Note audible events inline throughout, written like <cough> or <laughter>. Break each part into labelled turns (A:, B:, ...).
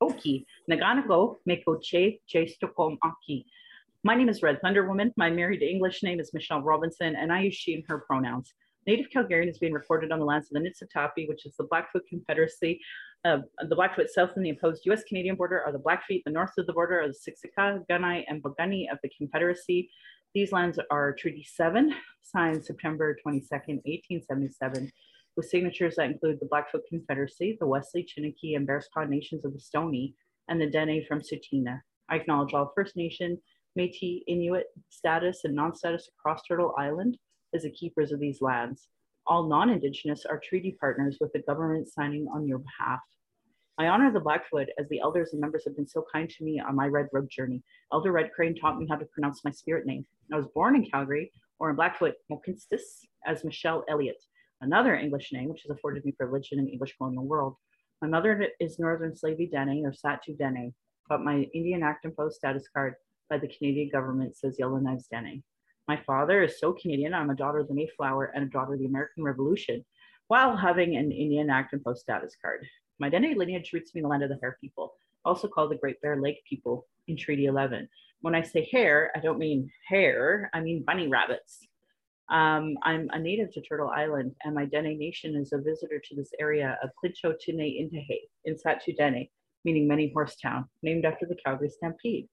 A: Oki, Naganago, Mekoche, Chestokom Aki. My name is Red Thunder Woman. My married English name is Michelle Robinson, and I use she and her pronouns. Native Calgarian is being recorded on the lands of the Niitsitapi, which is the Blackfoot Confederacy. Uh, the Blackfoot south and the imposed US Canadian border are the Blackfeet. The north of the border are the Siksika, Kainai, and Piikani of the Confederacy. These lands are Treaty 7, signed September 22nd, 1877, with signatures that include the Blackfoot Confederacy, the Wesley, Chiniki, and Bearspaw nations of the Stoney, and the Dene from Tsuut'ina. I acknowledge all First Nation, Métis, Inuit status and non-status across Turtle Island as the keepers of these lands. All non-Indigenous are treaty partners with the government signing on your behalf. I honor the Blackfoot as the elders and members have been so kind to me on my Red Road journey. Elder Red Crane taught me how to pronounce my spirit name. I was born in Calgary, or in Blackfoot, Mohkinstsis, as Michelle Elliott, another English name, which has afforded me privilege in an English colonial world. My mother is Northern Slavey Dene or Sahtu Dene, but my Indian Act and Post status card by the Canadian government says Yellowknives Dene. My father is so Canadian, I'm a daughter of the Mayflower and a daughter of the American Revolution, while having an Indian Act and Post status card. My Dene lineage roots me in the land of the Hare people, also called the Great Bear Lake people in Treaty 11. When I say hare, I don't mean hare, I mean bunny rabbits. Um, I'm a native to Turtle Island, and my Dene Nation is a visitor to this area of Clincho Tune Intahe in Sahtu Dene, meaning many horse town, named after the Calgary Stampede.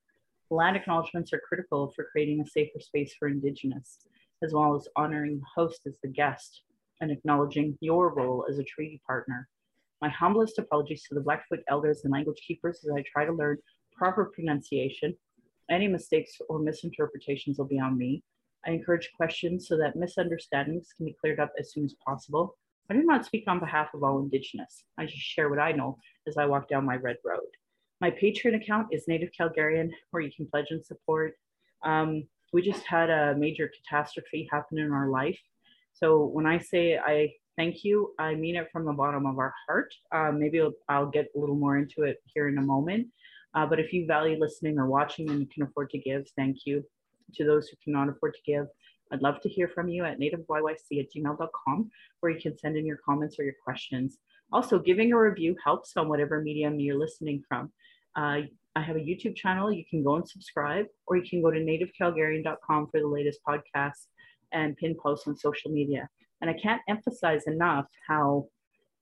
A: Land acknowledgements are critical for creating a safer space for Indigenous, as well as honoring the host as the guest and acknowledging your role as a treaty partner. My humblest apologies to the Blackfoot elders and language keepers as I try to learn proper pronunciation. Any mistakes or misinterpretations will be on me. I encourage questions so that misunderstandings can be cleared up as soon as possible. I do not speak on behalf of all Indigenous. I just share what I know as I walk down my red road. My Patreon account is Native Calgarian, where you can pledge and support. Um, we just had a major catastrophe happen in our life. So when I say I thank you, I mean it from the bottom of our heart. Uh, maybe I'll, I'll, get a little more into it here in a moment. Uh, but if you value listening or watching and you can afford to give, thank you to those who cannot afford to give. I'd love to hear from you at nativeyyc at gmail.com, where you can send in your comments or your questions. Also, giving a review helps on whatever medium you're listening from. Uh, I have a YouTube channel. You can go and subscribe, or you can go to nativecalgarian.com for the latest podcasts and pin posts on social media. And I can't emphasize enough how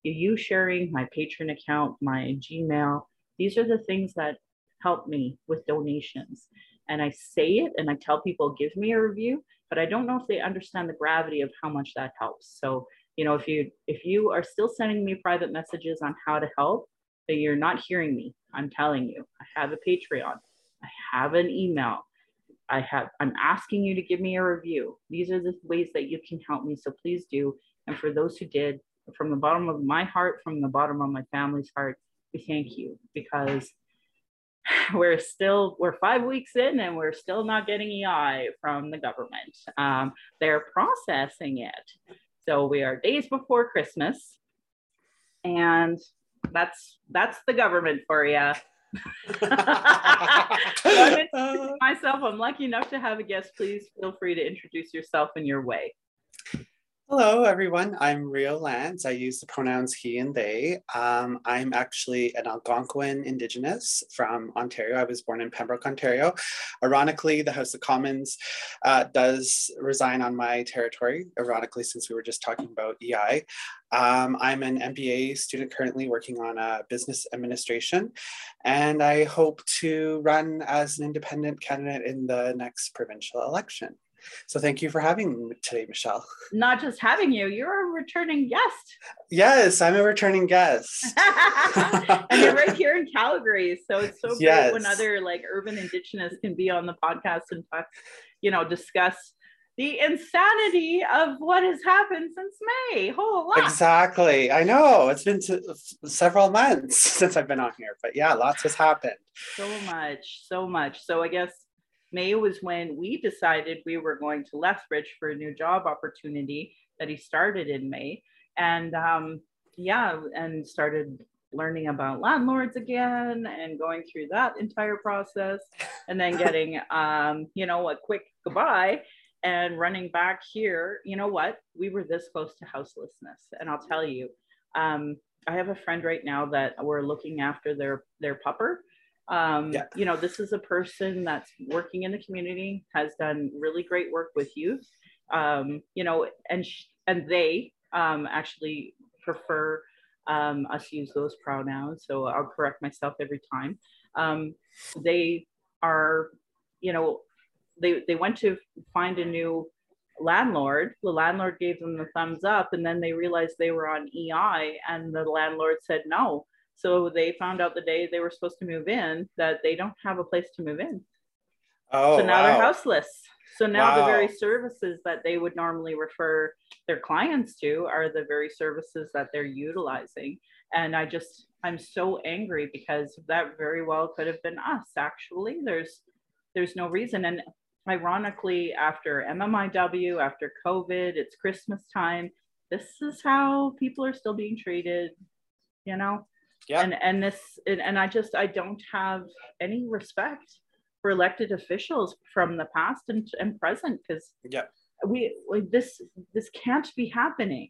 A: you sharing my Patreon account, my Gmail, these are the things that help me with donations and I say it and I tell people, give me a review, but I don't know if they understand the gravity of how much that helps. So, you know, if you if you are still sending me private messages on how to help, then you're not hearing me. I'm telling you, I have a Patreon, I have an email. I have I'm asking you to give me a review. These are the ways that you can help me. So please do. And for those who did, from the bottom of my heart, from the bottom of my family's heart, we thank you because <laughs> we're still we're five weeks in and we're still not getting EI from the government. Um, they're processing it, so we are days before Christmas, and that's that's the government for you. <laughs> <laughs> myself, I'm lucky enough to have a guest. Please feel free to introduce yourself in your way.
B: Hello, everyone. I'm Rio Lance. I use the pronouns he and they. Um, I'm actually an Algonquin Indigenous from Ontario. I was born in Pembroke, Ontario. Ironically, the House of Commons uh, does resign on my territory, ironically, since we were just talking about EI. Um, I'm an MBA student currently working on a business administration, and I hope to run as an independent candidate in the next provincial election. So thank you for having me today, Michelle.
A: Not just having you, you're a returning guest.
B: Yes, I'm a returning guest. <laughs>
A: and you're right here in Calgary. So it's so yes. great when other like urban indigenous can be on the podcast and talk, you know, discuss the insanity of what has happened since May. Whole lot.
B: Exactly. I know it's been several months <laughs> since I've been on here, but yeah, lots has happened.
A: So much, so much. So I guess May was when we decided we were going to Lethbridge for a new job opportunity that he started in May. And um, yeah, and started learning about landlords again and going through that entire process and then getting, <laughs> um, you know, a quick goodbye and running back here. You know what? We were this close to houselessness. And I'll tell you, um, I have a friend right now that we're looking after their their pupper. Um,
B: Yeah.
A: You know, this is a person that's working in the community, has done really great work with youth. Um, you know, and sh- and they um, actually prefer um, us use those pronouns. So I'll correct myself every time. Um, they are, you know, they they went to find a new landlord. The landlord gave them the thumbs up, and then they realized they were on EI, and the landlord said no. So they found out the day they were supposed to move in that they don't have a place to move in.
B: Oh,
A: so now they're houseless. So now the very services that they would normally refer their clients to are the very services that they're utilizing. And I just, I'm so angry because that very well could have been us. Actually, there's, there's no reason. And ironically, after MMIW, after COVID, it's Christmas time. This is how people are still being treated. You know,
B: Yep.
A: and and this and, and i just i don't have any respect for elected officials from the past and, and present because
B: yeah.
A: we, we this this can't be happening.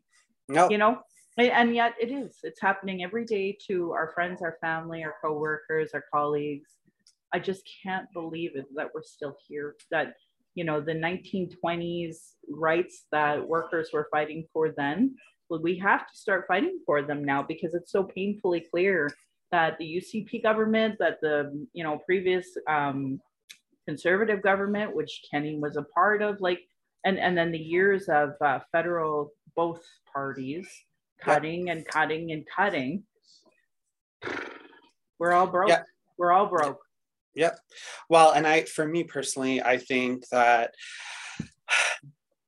B: No.
A: you know? And, yet it is. It's happening every day to our friends our family our coworkers our colleagues. I just can't believe it that we're still here that you know the 1920s rights that workers were fighting for then we have to start fighting for them now because it's so painfully clear that the UCP government, that the you know previous um, conservative government, which Kenney was a part of, like, and and then the years of uh, federal both parties cutting and cutting and cutting. We're all broke.
B: Yeah.
A: We're all broke.
B: Yep. Well, and I, for me personally, I think that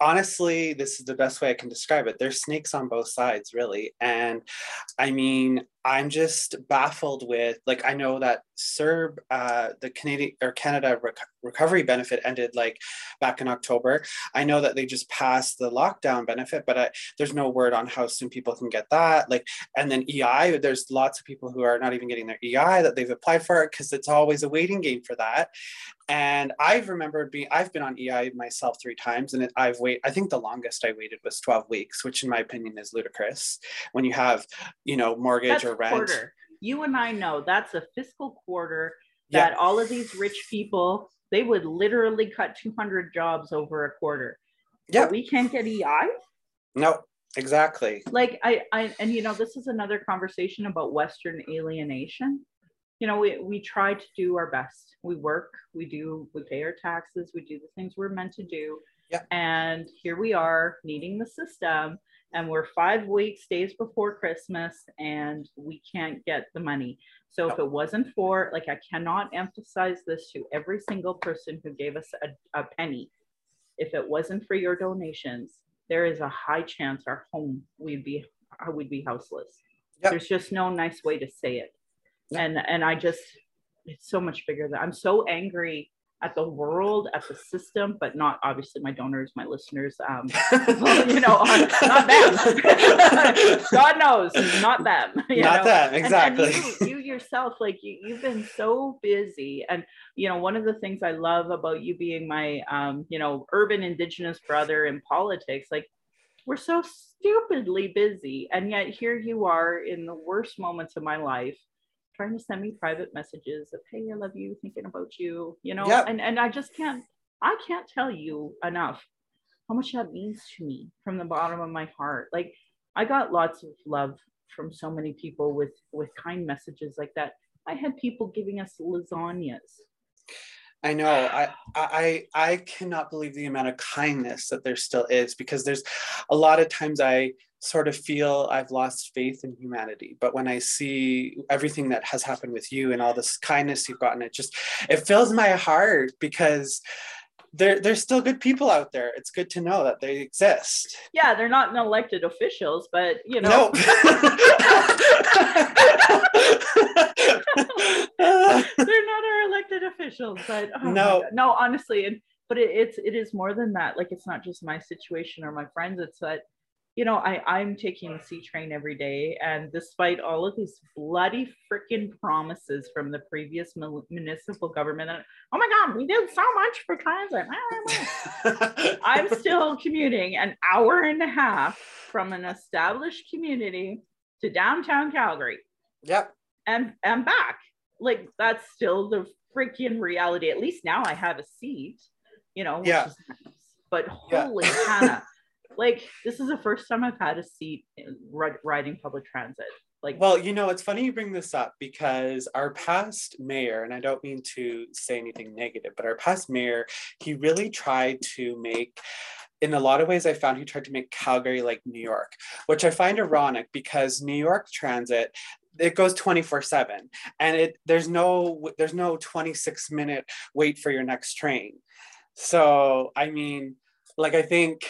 B: honestly, this is the best way I can describe it. There's snakes on both sides, really. And I mean, I'm just baffled with, like, I know that CERB, uh, the Canadian or Canada Rec- Recovery Benefit ended like back in October. I know that they just passed the lockdown benefit, but I, there's no word on how soon people can get that. Like, and then EI, there's lots of people who are not even getting their EI that they've applied for because it's always a waiting game for that. And I've remembered being, I've been on EI myself three times, and it, I've wait. I think the longest I waited was 12 weeks, which in my opinion is ludicrous. When you have, you know, mortgage
A: That's
B: or rent.
A: quarter. You and I know that's a fiscal quarter
B: Yeah.
A: that all of these rich people they would literally cut 200 jobs over a quarter. But
B: Yeah.
A: we can't get EI.
B: No, exactly.
A: Like I, I, and you know, this is another conversation about Western alienation. You know, we we try to do our best. We work, we do, we pay our taxes, we do the things we're meant to do.
B: Yeah.
A: And here we are needing the system, and we're five weeks days before Christmas, and we can't get the money. So if it wasn't for, like, I cannot emphasize this to every single person who gave us a, a penny. If it wasn't for your donations, there is a high chance our home we'd be uh, we'd be houseless.
B: Yep.
A: There's just no nice way to say it.
B: Yep.
A: And and I just it's so much bigger than I'm so angry at the world, at the system, but not obviously my donors, my listeners, um, <laughs> you know, not them. <laughs> God knows, not them. <laughs> you
B: Not
A: know?
B: that,
A: And- and
B: exactly.
A: you, you yourself, like you, you've been so busy. And, you know, one of the things I love about you being my, um, you know, urban indigenous brother in politics, like we're so stupidly busy. And yet here you are in the worst moments of my life trying to send me private messages of, hey, I love you, thinking about you, you know,
B: Yep.
A: and, and I just can't, I can't tell you enough how much that means to me from the bottom of my heart. Like I got lots of love from so many people with with kind messages like that. I had people giving us lasagnas.
B: I know. I, I I cannot believe the amount of kindness that there still is because there's a lot of times I sort of feel I've lost faith in humanity. But when I see everything that has happened with you and all this kindness you've gotten, it just it fills my heart because there there's still good people out there. It's good to know that they exist.
A: Yeah, they're not elected officials, but you know,
B: No. <laughs>
A: they're not our elected officials. But oh
B: No.
A: No, honestly, and but it, it's it is more than that. Like it's not just my situation or my friends. It's that you know I I'm taking the C train every day, and despite all of these bloody freaking promises from the previous mu- municipal government, and oh my God, we did so much for transit. <laughs> I'm still commuting an hour and a half from an established community to downtown Calgary.
B: Yep.
A: And and back. Like that's still the freaking reality. At least now I have a seat, you know.
B: Yeah.
A: Nice. But
B: Yeah.
A: holy <laughs> Hannah, like this is the first time I've had a seat in, ri- riding public transit. Like,
B: Well, you know, it's funny you bring this up because our past mayor, and I don't mean to say anything negative, but our past mayor, he really tried to make, in a lot of ways, I found he tried to make Calgary like New York, which I find ironic because New York transit, it goes 24 7 and it there's no there's no 26 minute wait for your next train so i mean like i think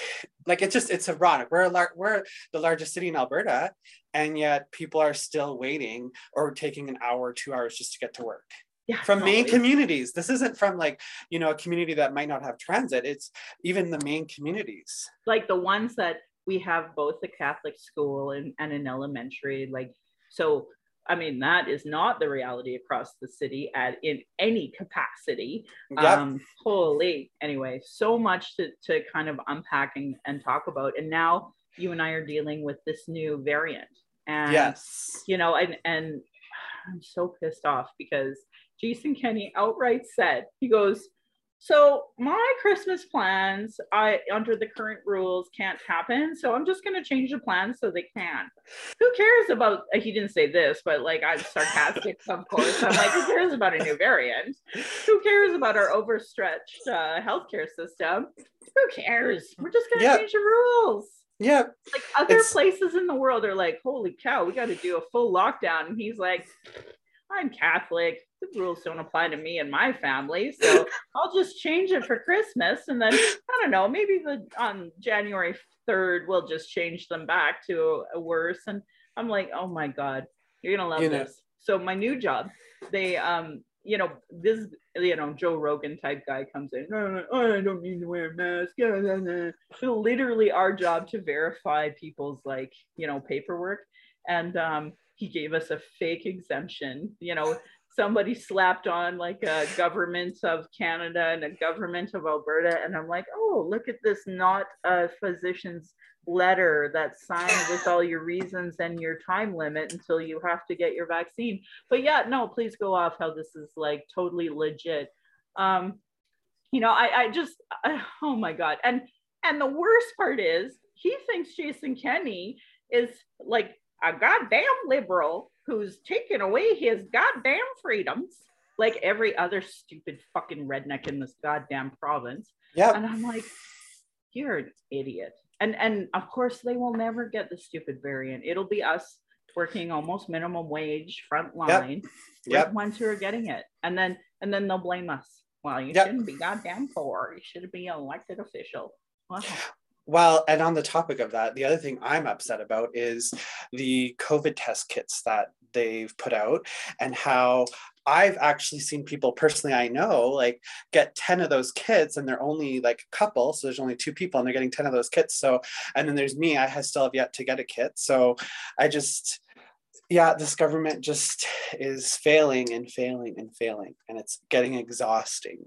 B: like it's just it's ironic. We're a lar- we're the largest city in alberta and yet people are still waiting or taking an hour two hours just to get to work.
A: Yeah,
B: from main
A: it's-
B: communities. This isn't from like you know a community that might not have transit. It's even the main communities.
A: Like the ones that we have both a Catholic school and, and an elementary, like so I mean that is not the reality across the city at in any capacity.
B: yep
A: Um holy anyway, so much to, to kind of unpack and, and talk about. And now you and I are dealing with this new variant. And
B: yes
A: you know, and and <sighs> I'm so pissed off because Jason Kenney outright said, he goes, So my Christmas plans, I under the current rules can't happen. So I'm just gonna change the plans so they can. Who cares about he didn't say this, but like I'm sarcastic, of course. I'm like, who cares about a new variant? Who cares about our overstretched uh, healthcare system? Who cares? We're just gonna
B: Yeah.
A: change the rules
B: yeah
A: like other places in the world are like, holy cow, we got to do a full lockdown. And he's like, I'm Catholic. The rules don't apply to me and my family. So I'll just change it for Christmas. And then I don't know, maybe the on January 3rd, we'll just change them back to a, worse. And I'm like, oh my God, you're gonna love
B: You know-
A: this. So my new job, they um, you know, this you know, Joe Rogan type guy comes in, no, I don't need to wear a mask. So literally our job to verify people's like you know paperwork and um he gave us a fake exemption. You know somebody slapped on like a government of canada and a government of alberta and i'm like oh look at this not a physician's letter that's signed with all your reasons and your time limit until you have to get your vaccine. But yeah no please go off how this is like totally legit. Um you know i i just <sighs> oh my god. And and the worst part is he thinks Jason Kenney is like a goddamn liberal who's taken away his goddamn freedoms, like every other stupid fucking redneck in this goddamn province.
B: Yeah.
A: And I'm like, you're an idiot. And and of course they will never get the stupid variant. It'll be us working almost minimum wage front line.
B: Yep
A: the ones who are getting it. And then and then they'll blame us. Well, you
B: Yep.
A: shouldn't be goddamn poor. You should be an elected official. Wow.
B: Well, and on the topic of that, the other thing I'm upset about is the COVID test kits that they've put out and how I've actually seen people personally I know like get 10 of those kits and they're only like a couple. So there's only two people and they're getting 10 of those kits. So, and then there's me, I still have yet to get a kit. So I just, yeah, this government just is failing and failing and failing. And it's getting exhausting.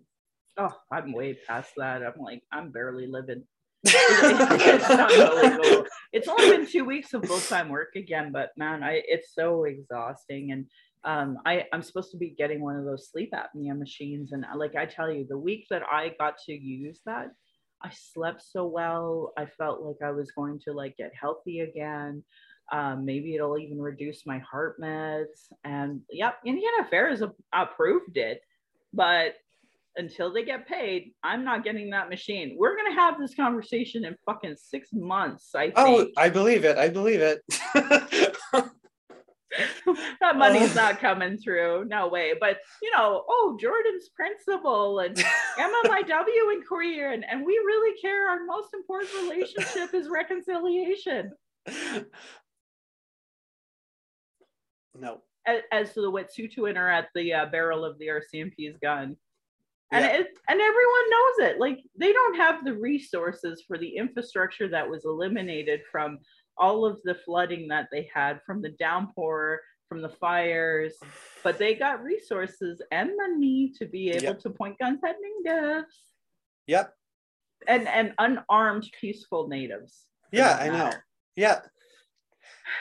A: Oh, I'm way past that. I'm like, I'm barely living. It's <laughs> unbelievable. It's only been two weeks of full time work again, but man, I it's so exhausting. And um, I I'm supposed to be getting one of those sleep apnea machines, and like I tell you, the week that I got to use that, I slept so well. I felt like I was going to like get healthy again. Um, maybe it'll even reduce my heart meds. And yep, Indian Affairs a- approved it, but until they get paid, I'm not getting that machine. We're gonna have this conversation in fucking six months. I
B: Oh, I believe it. I believe it. <laughs>
A: that money's
B: Oh.
A: not <laughs> coming through. No way. But you know, oh, Jordan's Principle and MMIW inquiry, and, and we really care. Our most important relationship is reconciliation.
B: no.
A: As, as to the Wet'suwet'en at the uh, barrel of the RCMP's gun. And
B: Yeah.
A: it, and everyone knows it. Like they don't have the resources for the infrastructure that was eliminated from all of the flooding that they had from the downpour, from the fires, but they got resources and money to be able
B: Yep.
A: to point guns at natives
B: Yep.
A: and and unarmed peaceful natives.
B: Yeah, I know. Yeah.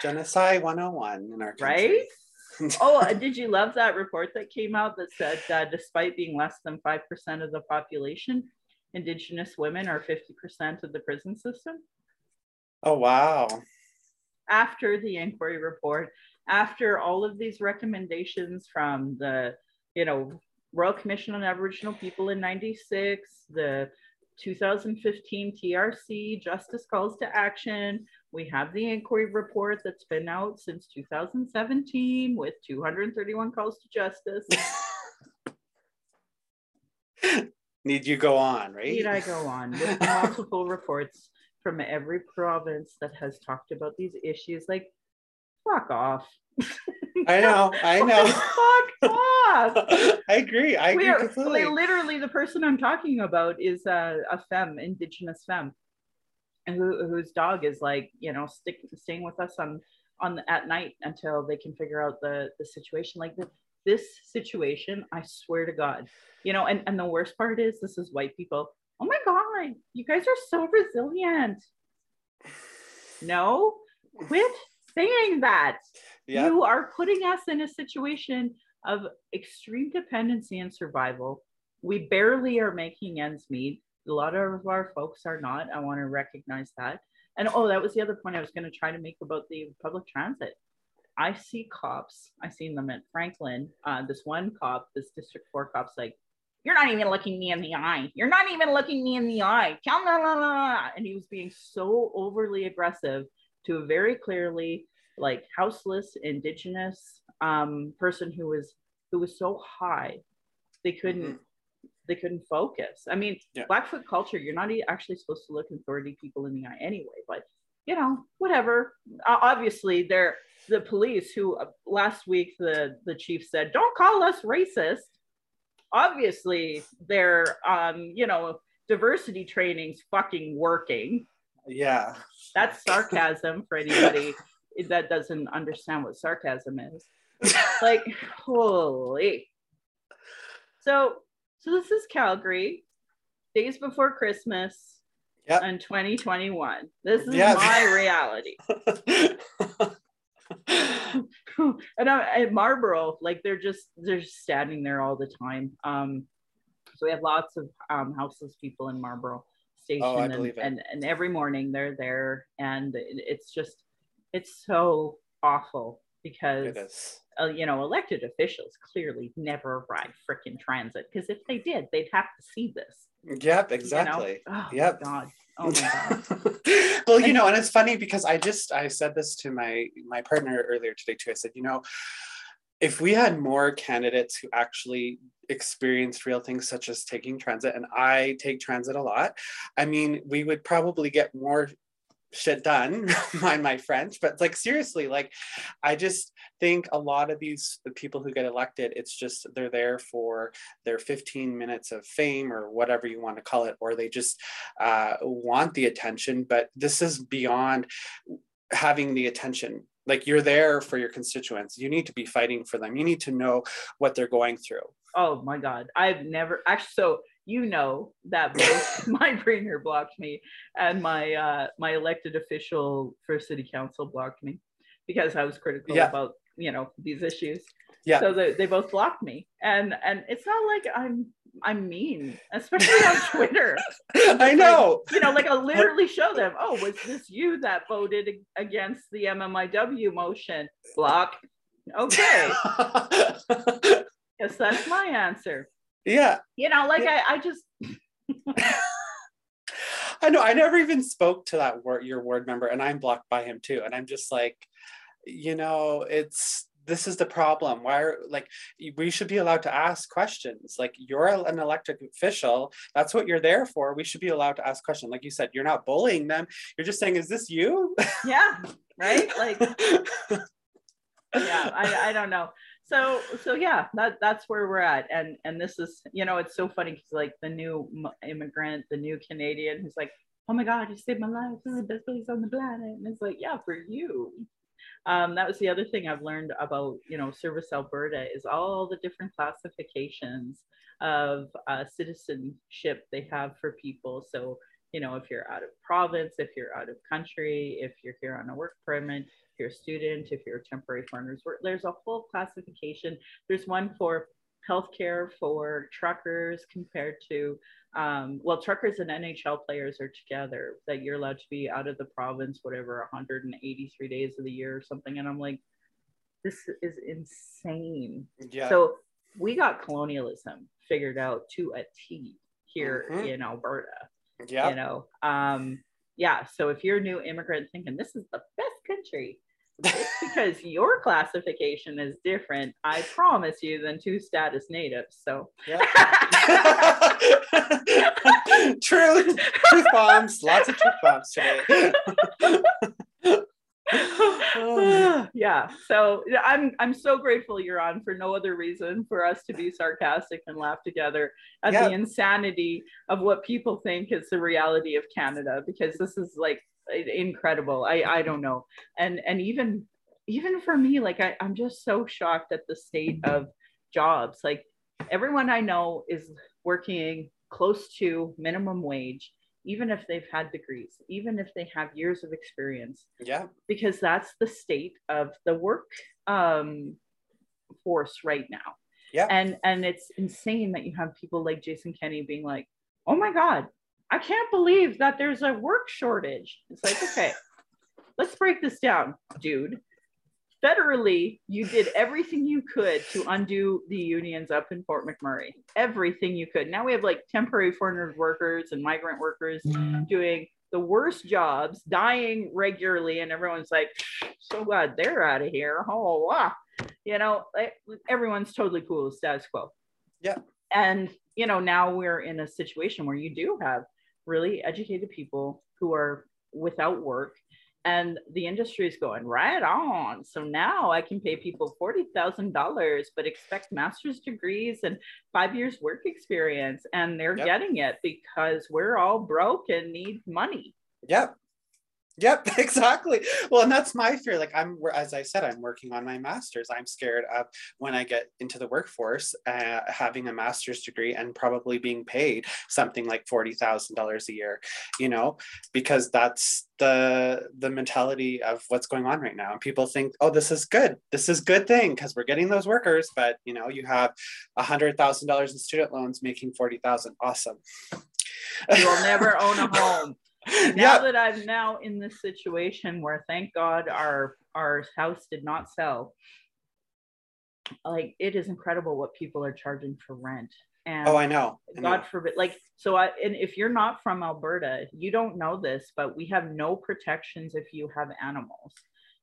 B: Genocide 101 in our country.
A: Right? <laughs> oh, uh, did you love that report that came out that said uh, despite being less than 5% of the population, Indigenous women are 50% of the prison system?
B: Oh, wow.
A: After the inquiry report, after all of these recommendations from the, you know, Royal Commission on Aboriginal People in 96, the 2015 TRC Justice Calls to Action. We have the inquiry report that's been out since 2017 with 231 calls to justice. <laughs>
B: Need you go on, right?
A: Need I go on with <laughs> multiple reports from every province that has talked about these issues? Like, fuck off.
B: I know, I <laughs> know.
A: Fuck off.
B: I agree. I agree
A: are,
B: completely.
A: literally, the person I'm talking about is a, a femme, indigenous femme, who, whose dog is like, you know, stick, staying with us on on at night until they can figure out the the situation. Like the, this situation, I swear to God, you know. And and the worst part is, this is white people. Oh my God, you guys are so resilient. No, quit saying that. Yep. You are putting us in a situation of extreme dependency and survival. We barely are making ends meet. A lot of our folks are not. I want to recognize that. And oh, that was the other point I was going to try to make about the public transit. I see cops. I've seen them at Franklin. Uh, this one cop, this District Four cop's like, "You're not even looking me in the eye. You're not even looking me in the eye." And he was being so overly aggressive to a very clearly like houseless indigenous um, person who was who was so high they couldn't mm-hmm. They couldn't focus i mean yeah. blackfoot culture you're not actually supposed to look authority people in the eye anyway but you know whatever uh, obviously they're the police who uh, last week the the chief said don't call us racist obviously their um you know diversity training's fucking working
B: yeah
A: that's sarcasm for anybody <laughs> that doesn't understand what sarcasm is. <laughs> like, holy. So, so this is Calgary, days before Christmas, yep. in 2021. This is yes. my reality. <laughs> <laughs> and I, at Marlborough, like they're just they're just standing there all the time. Um, so we have lots of um, houseless people in Marlborough station, oh, and, and, and every morning they're there, and it's just it's so awful because uh, you know elected officials clearly never ride freaking transit because if they did they'd have to see this.
B: Yep exactly
A: you know? oh,
B: yep.
A: God. Oh my god. <laughs>
B: Well you know and it's funny because i just i said this to my my partner earlier today too. I said you know if we had more candidates who actually experienced real things such as taking transit and i take transit a lot i mean we would probably get more shit done <laughs> mind my french but like seriously like i just think a lot of these the people who get elected it's just they're there for their 15 minutes of fame or whatever you want to call it or they just uh, want the attention but this is beyond having the attention. Like you're there for your constituents. You need to be fighting for them. You need to know what they're going through.
A: Oh my god. I've never actually so you know that both <laughs> my brainer blocked me and my uh, my elected official for city council blocked me because I was critical yeah. about you know these issues. Yeah. So they, they both blocked me, and and it's not like I'm I'm mean, especially on <laughs> Twitter.
B: I know.
A: Like, you know, like I'll literally show them. Oh, was this you that voted against the MMIW motion? Block. Okay. <laughs> Yes, that's my answer.
B: Yeah.
A: You know, like yeah. I, I just <laughs>
B: I know I never even spoke to that word your ward member and I'm blocked by him too. And I'm just like, you know, it's this is the problem. Why are like we should be allowed to ask questions. Like you're an elected official. That's what you're there for. We should be allowed to ask questions. Like you said, you're not bullying them. You're just saying, is this you?
A: Yeah. Right. <laughs> Like <laughs> yeah, I, I don't know so so yeah that that's where we're at and and this is you know it's so funny because like the new immigrant the new canadian who's like oh my god you saved my life this is the best place on the planet and it's like yeah for you. Um, that was the other thing i've learned about you know service alberta is all the different classifications of uh, citizenship they have for people. So you know if you're out of province if you're out of country if you're here on a work permit you're a student, if you're a temporary foreigners. There's a whole classification. There's one for healthcare for truckers compared to um, well truckers and nhl players are together that you're allowed to be out of the province whatever 183 days of the year or something and i'm like this is insane yeah so we got colonialism figured out to a t here mm-hmm. in alberta yeah you know um yeah so if you're a new immigrant thinking this is the best country because your classification is different, I promise you, than two status natives. So yeah. <laughs>
B: true truth bombs, lots of truth bombs today. <sighs>
A: yeah so i'm i'm so grateful you're on for no other reason for us to be sarcastic and laugh together at yeah. the insanity of what people think is the reality of canada because this is like incredible. I I don't know. And and even even for me, like I, I'm just so shocked at the state of jobs. Like everyone I know is working close to minimum wage, even if they've had degrees, even if they have years of experience.
B: Yeah.
A: Because that's the state of the work um, force right now.
B: Yeah.
A: And and it's insane that you have people like Jason Kenney being like, oh my God, I can't believe that there's a work shortage. It's like, okay, <laughs> let's break this down, dude. Federally, you did everything you could to undo the unions up in Fort McMurray. Everything you could. Now we have like temporary foreigner workers and migrant workers mm-hmm. doing the worst jobs, dying regularly, and everyone's like, so glad they're out of here. Oh, wow. You know, everyone's totally cool with status quo.
B: Yeah.
A: And, you know, now we're in a situation where you do have really educated people who are without work and the industry is going right on. So now I can pay people $40,000, but expect master's degrees and five years work experience. And they're yep. getting it because we're all broke and need money.
B: Yep. Yep, <laughs> exactly. Well, and that's my fear. Like I'm, as I said, I'm working on my master's. I'm scared of when I get into the workforce, uh, having a master's degree and probably being paid something like forty thousand dollars a year. You know, because that's the the mentality of what's going on right now. And people think, oh, this is good. This is good thing because we're getting those workers. But you know, you have a hundred thousand dollars in student loans making forty thousand. Awesome.
A: You will never own a <laughs> home now that I'm now in this situation where thank God our our house did not sell, like it is incredible what people are charging for rent.
B: And oh, I know.
A: I God know. forbid, like so. I and if you're not from Alberta, you don't know this, but we have no protections if you have animals.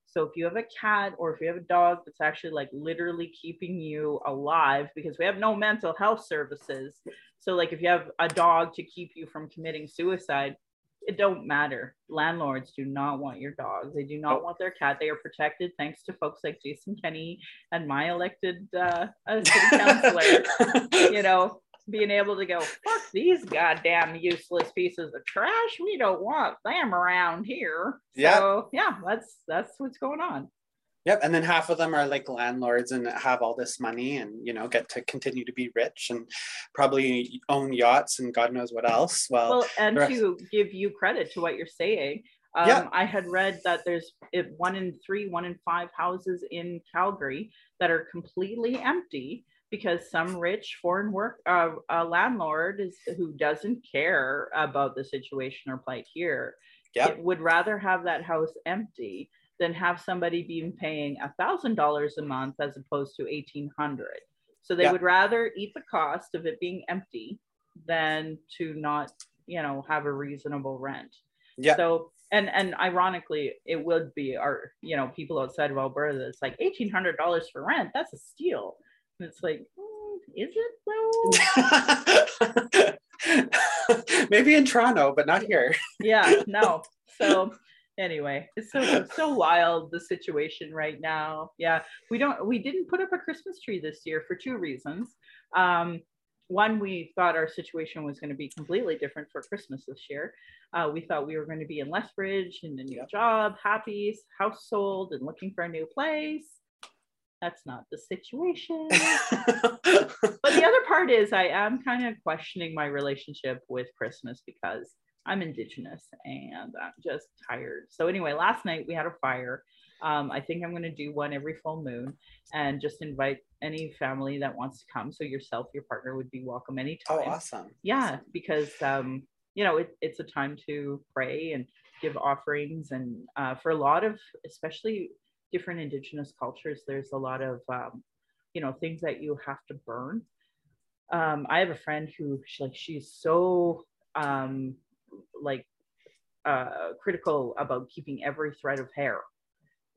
A: So if you have a cat or if you have a dog that's actually like literally keeping you alive, because we have no mental health services. So like if you have a dog to keep you from committing suicide, it don't matter. Landlords do not want your dogs. They do not want their cat. They are protected thanks to folks like Jason Kenney and my elected uh, city councilor. <laughs> you know, being able to go, fuck these goddamn useless pieces of trash. We don't want them around here. Yeah. So yeah, that's that's what's going on.
B: Yep. And then half of them are like landlords and have all this money and, you know, get to continue to be rich and probably own yachts and God knows what else. Well, well
A: and to give you credit to what you're saying, um, yeah. I had read that there's one in three, one in five houses in Calgary that are completely empty because some rich foreign work uh, landlord is who doesn't care about the situation or plight here yep. would rather have that house empty than have somebody be paying a thousand dollars a month as opposed to eighteen hundred. So they yeah. would rather eat the cost of it being empty than to not, you know, have a reasonable rent.
B: Yeah.
A: So and and ironically, it would be our, you know, people outside of Alberta. It's like eighteen hundred dollars for rent. That's a steal. And it's like, mm, is
B: it though? <laughs> Maybe in Toronto, but not here.
A: yeah. No. So anyway it's so so wild the situation right now. Yeah we don't we didn't put up a christmas tree this year for two reasons. Um one we thought our situation was going to be completely different for christmas this year. Uh, we thought we were going to be in lethbridge in a new job happy house sold and looking for a new place. That's not the situation. <laughs> But the other part is i am kind of questioning my relationship with christmas because I'm indigenous and I'm just tired. So anyway, last night we had a fire Um, I think I'm going to do one every full moon and just invite any family that wants to come. So yourself, your partner would be welcome anytime.
B: Oh, awesome.
A: Yeah,
B: Awesome.
A: because um, you know it, it's a time to pray and give offerings, and uh, for a lot of, especially different indigenous cultures, there's a lot of um, you know things that you have to burn. Um, I have a friend who she, like she's so um, like uh, critical about keeping every thread of hair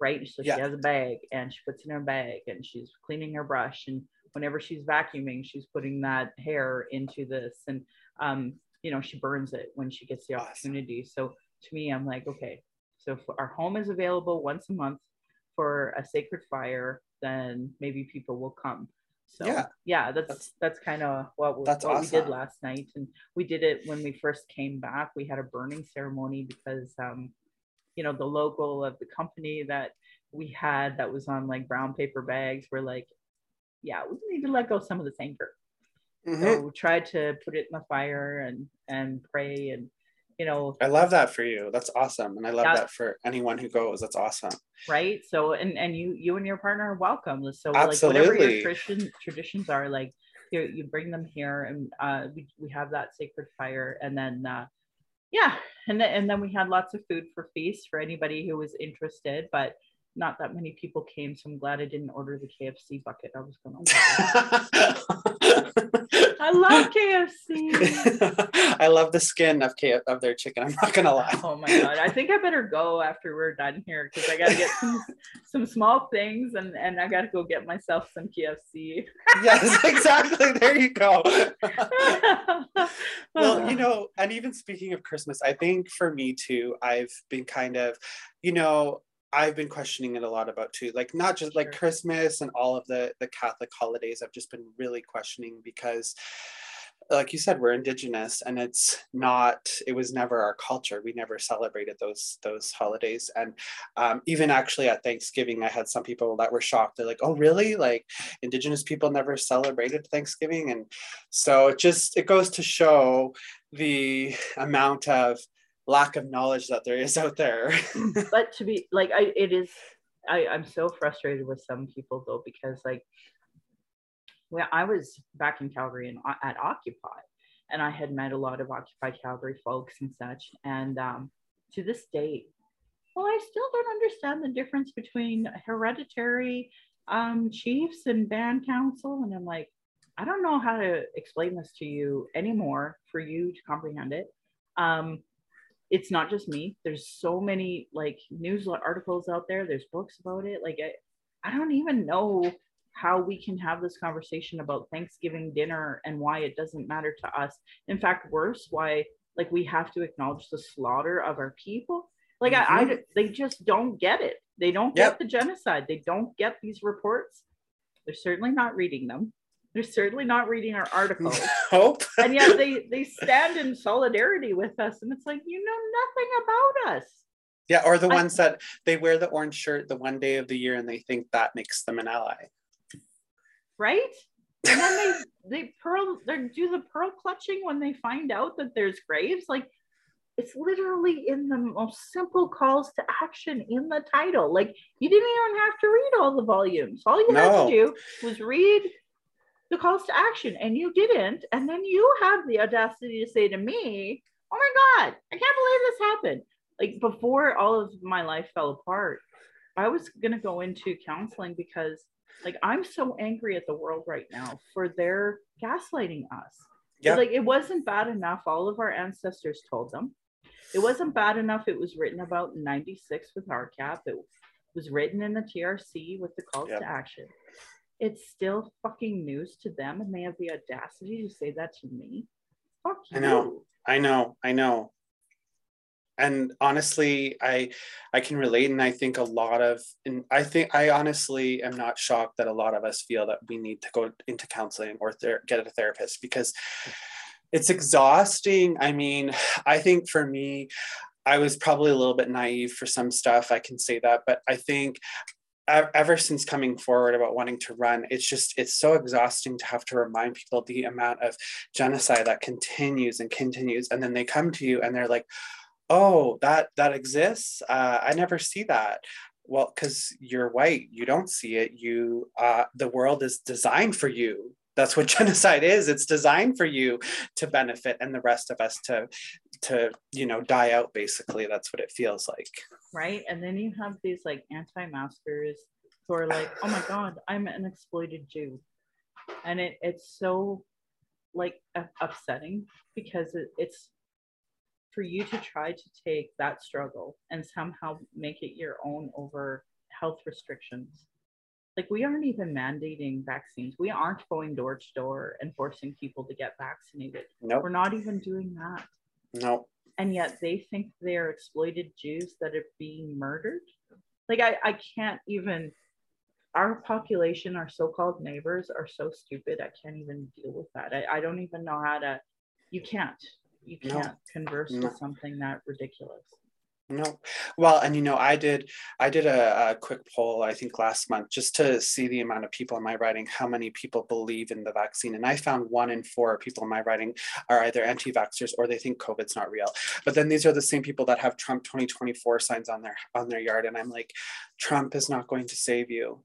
A: right? So
B: Yeah.
A: she has a bag and she puts it in her bag and she's cleaning her brush and whenever she's vacuuming, she's putting that hair into this and um, you know, she burns it when she gets the opportunity. So to me, I'm like, okay, so if our home is available once a month for a sacred fire, then maybe people will come. So
B: Yeah.
A: yeah, that's
B: That's-
A: that's, kind of what, we- what we did last night. And we did it when we first came back. We had a burning ceremony because um, you know, the logo of the company that we had that was on like brown paper bags were like, yeah, we need to let go some of this anger.
B: Mhm.
A: So we tried to put it in the fire and and pray and you know,
B: I love that for you. That's awesome. And I love that for anyone who goes. That's awesome.
A: right? So and and you you and your partner are welcome. So like whatever your tradition traditions are, like you you bring them here and uh we, we have that sacred fire and then uh yeah and then and then we had lots of food for feast for anybody who was interested but not that many people came so i'm glad i didn't order the kfc bucket i was gonna <laughs> <laughs> i love kfc <laughs>
B: I love the skin of K- of their chicken. I'm not gonna lie.
A: oh my god i think i better go after we're done here because i gotta get some <laughs> some small things and and i gotta go get myself some kfc
B: yes, exactly. There you go. well, you know, and even speaking of Christmas, I think for me too, I've been kind of, you know, I've been questioning it a lot about too, like not just like
A: Sure.
B: Christmas and all of the the Catholic holidays. I've just been really questioning because like you said we're indigenous and it's not it was never our culture we never celebrated those those holidays and um, even actually at thanksgiving i had some people that were shocked they're like oh really like indigenous people never celebrated thanksgiving and so it just it goes to show the amount of lack of knowledge that there is out there. <laughs>
A: But to be like i it is i i'm so frustrated with some people though because like when i was back in calgary and o- at occupy and i had met a lot of occupy calgary folks and such and um to this day well i still don't understand the difference between hereditary um chiefs and band council and i'm like i don't know how to explain this to you anymore for you to comprehend it. Um it's not just me. There's so many like news articles out there. There's books about it. Like I, I don't even know how we can have this conversation about Thanksgiving dinner and why it doesn't matter to us. In fact, worse, why like we have to acknowledge the slaughter of our people. Like I, I, mm-hmm. they just don't get it. They don't get the genocide. They don't get these reports. They're certainly not reading them. They're certainly not reading our articles. <laughs>
B: Hope
A: and yet they <laughs> they stand in solidarity with us and it's like you know nothing about us.
B: Yeah or the
A: I-
B: ones that they wear the orange shirt the one day of the year and they think that makes them an ally.
A: Right? And then they <laughs> they pearl they do the pearl clutching when they find out that there's graves. Like it's literally in the most simple calls to action in the title. Like you didn't even have to read all the volumes. All you had to do was read the calls to action and you didn't and then you have the audacity to say to me oh my god i can't believe this happened like before all of my life fell apart i was going to go into counseling because like i'm so angry at the world right now for their gaslighting us
B: Yeah.
A: like it wasn't bad enough all of our ancestors told them it wasn't bad enough it was written about in 96 with RCAP. It was written in the TRC with the calls
B: Yep.
A: to action. It's still fucking news to them and they have the audacity to say that to me. Fuck you.
B: I know. I know, I know. And honestly, I I can relate, and I think a lot of, and I think I honestly am not shocked that a lot of us feel that we need to go into counseling or ther- get a therapist because it's exhausting. I mean, I think for me, I was probably a little bit naive for some stuff. I can say that, but I think ever since coming forward about wanting to run, it's just it's so exhausting to have to remind people the amount of genocide that continues and continues and then they come to you and they're like oh that that exists? Uh, i never see that. Well because you're white you don't see it you uh, the world is designed for you. That's what <laughs> genocide is it's designed for you to benefit and the rest of us to to you know die out basically. That's what it feels like
A: right and then you have these like anti-maskers who are like oh my god i'm an exploited jew and it it's so like upsetting because it, it's for you to try to take that struggle and somehow make it your own over health restrictions. Like we aren't even mandating vaccines. We aren't going door to door and forcing people to get vaccinated.
B: No, nope.
A: we're not even doing that.
B: No.
A: And yet they think they're exploited Jews that are being murdered. Like I, I can't even our population, our so-called neighbors are so stupid. I can't even deal with that. I, I don't even know how to you can't you can't no, converse no. with something that ridiculous
B: no well and you know i did i did a, a, quick poll i think last month just to see the amount of people in my writing how many people believe in the vaccine and i found one in four people in my writing are either anti-vaxxers or they think covid's not real but then these are the same people that have trump 2024 signs on their on their yard and i'm like trump is not going to save you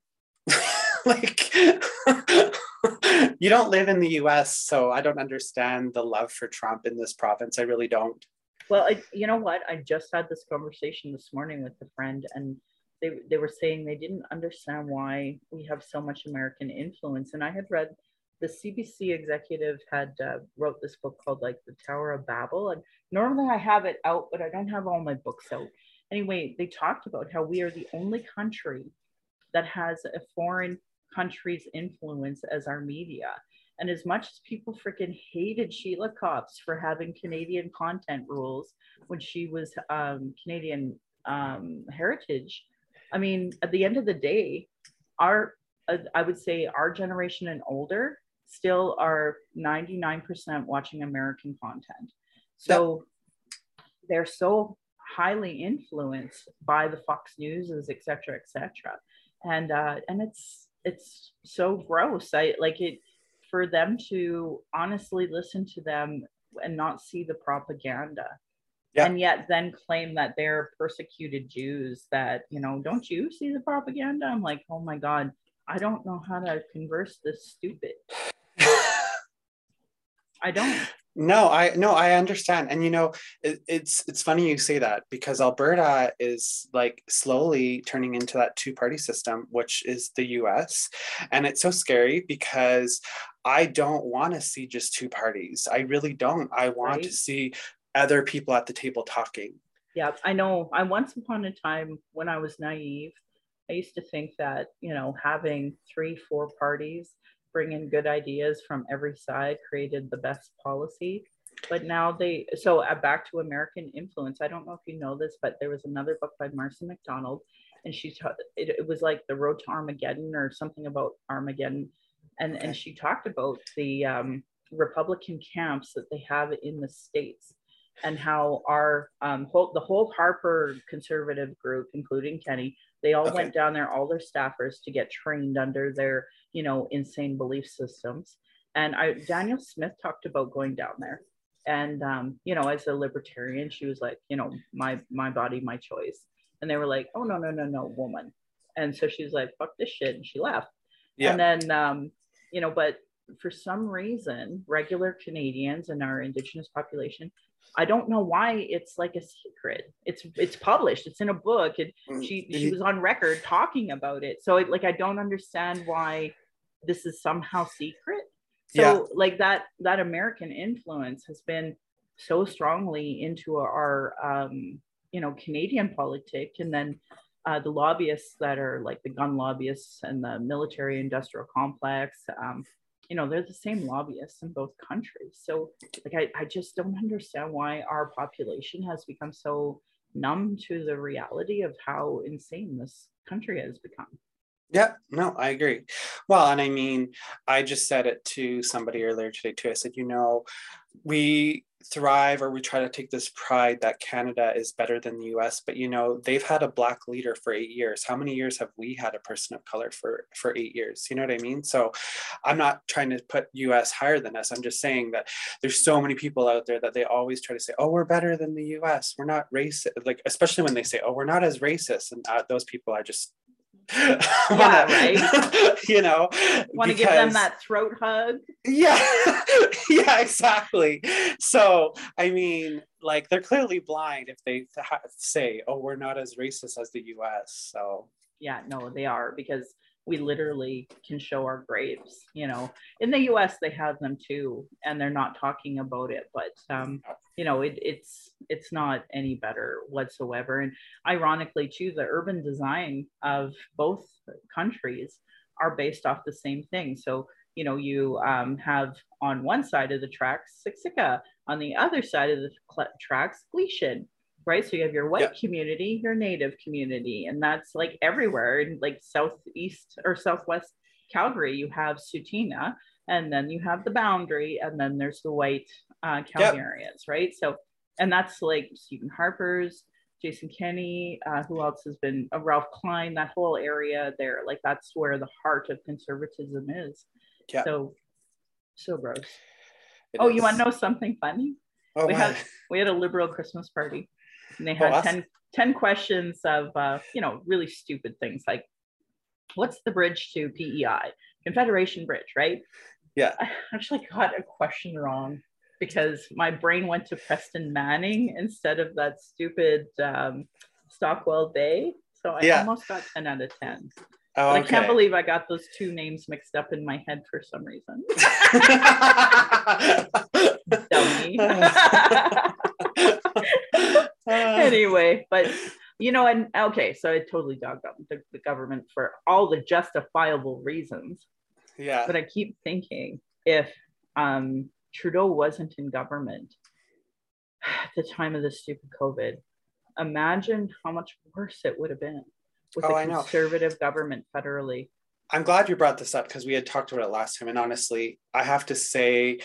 B: <laughs> like <laughs> you don't live in the US, so I don't understand the love for Trump in this province. I really don't.
A: Well, I, you know what? I just had this conversation this morning with a friend, and they, they were saying they didn't understand why we have so much American influence. And I had read the CBC executive had uh, wrote this book called like the Tower of Babel. And normally I have it out, but I don't have all my books out. Anyway, they talked about how we are the only country that has a foreign country's influence as our media. And as much as people freaking hated Sheila Copps for having Canadian content rules when she was um, Canadian um, heritage, I mean, at the end of the day, our uh, I would say our generation and older still are 99% watching American content. So they're so highly influenced by the Fox Newses, et cetera, et cetera. And uh, and it's it's so gross. I like it for them to honestly listen to them and not see the propaganda. Yeah. And yet then claim that they're persecuted Jews that, you know, don't you see the propaganda? I'm like, oh my God, I don't know how to converse this stupid. I don't.
B: No, I no, I understand, and you know, it, it's it's funny you say that because Alberta is like slowly turning into that two-party system, which is the U.S., and it's so scary because I don't want to see just two parties. I really don't. I want right. to see other people at the table talking.
A: Yeah, I know. I once upon a time when I was naive, I used to think that you know having three, four parties bring in good ideas from every side created the best policy but now they so uh, back to american influence i don't know if you know this but there was another book by marci mcdonald and she taught it, it was like the road to armageddon or something about armageddon and and she talked about the um, republican camps that they have in the states and how our um, whole, the whole harper conservative group including Kenney, they all okay. went down there all their staffers to get trained under their you know, insane belief systems. And I, Danielle Smith talked about going down there. And, um, you know, as a libertarian, she was like, you know, my, my body, my choice. And they were like, oh, no, no, no, no, woman. And so she was like, fuck this shit. And she left. Yeah. And then, um, you know, but for some reason, regular Canadians and our Indigenous population, I don't know why it's like a secret. It's it's published. It's in a book. And mm, she she was on record talking about it. So it, like I don't understand why this is somehow secret so yeah. like that that american influence has been so strongly into our um you know canadian politic and then uh, the lobbyists that are like the gun lobbyists and the military industrial complex um, you know they're the same lobbyists in both countries so like I, I just don't understand why our population has become so numb to the reality of how insane this country has become
B: yeah, no, I agree. Well, and I mean, I just said it to somebody earlier today too. I said, you know, we thrive or we try to take this pride that Canada is better than the US but you know they've had a black leader for 8 years. How many years have we had a person of color for for 8 years? You know what I mean? So I'm not trying to put US higher than us. I'm just saying that there's so many people out there that they always try to say oh we're better than the US we're not racist like especially when they say oh we're not as racist and uh, those people are just <laughs>
A: yeah, right. <laughs>
B: you know,
A: want to give them that throat hug.
B: Yeah, <laughs> yeah, exactly. So, I mean, like they're clearly blind if they say, "Oh, we're not as racist as the U.S." So,
A: yeah, no, they are because we literally can show our grapes you know. In the us they have them too and they're not talking about it but um you know it, it's it's not any better whatsoever. And ironically too the urban design of both countries are based off the same thing. So you know you um, have on one side of the tracks Siksika, on the other side of the tracks Gleichen right? So you have your white yeah. community, your native community, and that's like everywhere in like southeast or southwest Calgary, you have Tsuut'ina, and then you have the boundary, and then there's the white uh, Calgarians, yep. right? So, and that's like Stephen Harper's, Jason Kenney, uh, who else has been uh, Ralph Klein, that whole area there, like that's where the heart of conservatism is. Yeah. So, so gross. It oh, is. you want to know something funny? Oh, we had we had a liberal Christmas party and they had oh, 10, 10, questions of uh, you know really stupid things like what's the bridge to PEI Confederation Bridge right
B: yeah
A: I actually got a question wrong because my brain went to Preston Manning instead of that stupid um, Stockwell Day so I yeah. almost got 10 out of 10 Oh, okay. I can't believe I got those two names mixed up in my head for some reason. <laughs> Dummy. <laughs> <laughs> anyway, but you know, and okay, so I totally dogged up the, the government for all the justifiable reasons.
B: Yeah.
A: But I keep thinking if um, Trudeau wasn't in government at the time of the stupid COVID, imagine how much worse it would have been with oh, a conservative government federally.
B: I'm glad you brought this up because we had talked about it last time. And honestly, I have to say,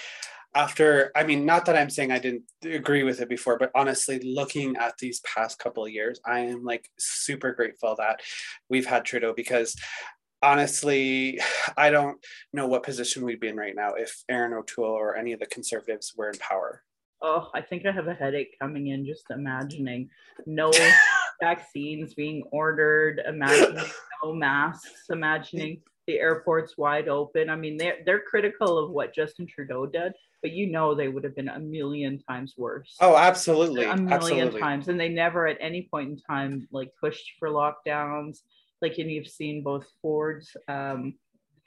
B: after i mean not that i'm saying i didn't agree with it before but honestly looking at these past couple of years i am like super grateful that we've had trudeau because honestly <sighs> i don't know what position we'd be in right now if erin o'toole or any of the conservatives were in power
A: oh i think i have a headache coming in just imagining no <laughs> vaccines being ordered imagining no masks imagining the airports wide open. I mean, they're they're critical of what Justin Trudeau did, but you know they would have been a million times worse.
B: Oh, absolutely.
A: A million
B: absolutely.
A: times. And they never at any point in time like pushed for lockdowns. Like and you've seen both Ford's um,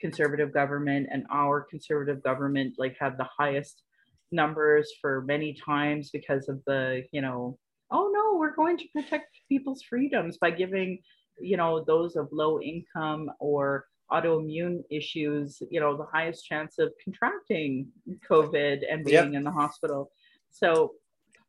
A: conservative government and our conservative government like have the highest numbers for many times because of the, you know, oh no, we're going to protect people's freedoms by giving, you know, those of low income or autoimmune issues, you know, the highest chance of contracting COVID and being yep. in the hospital. So,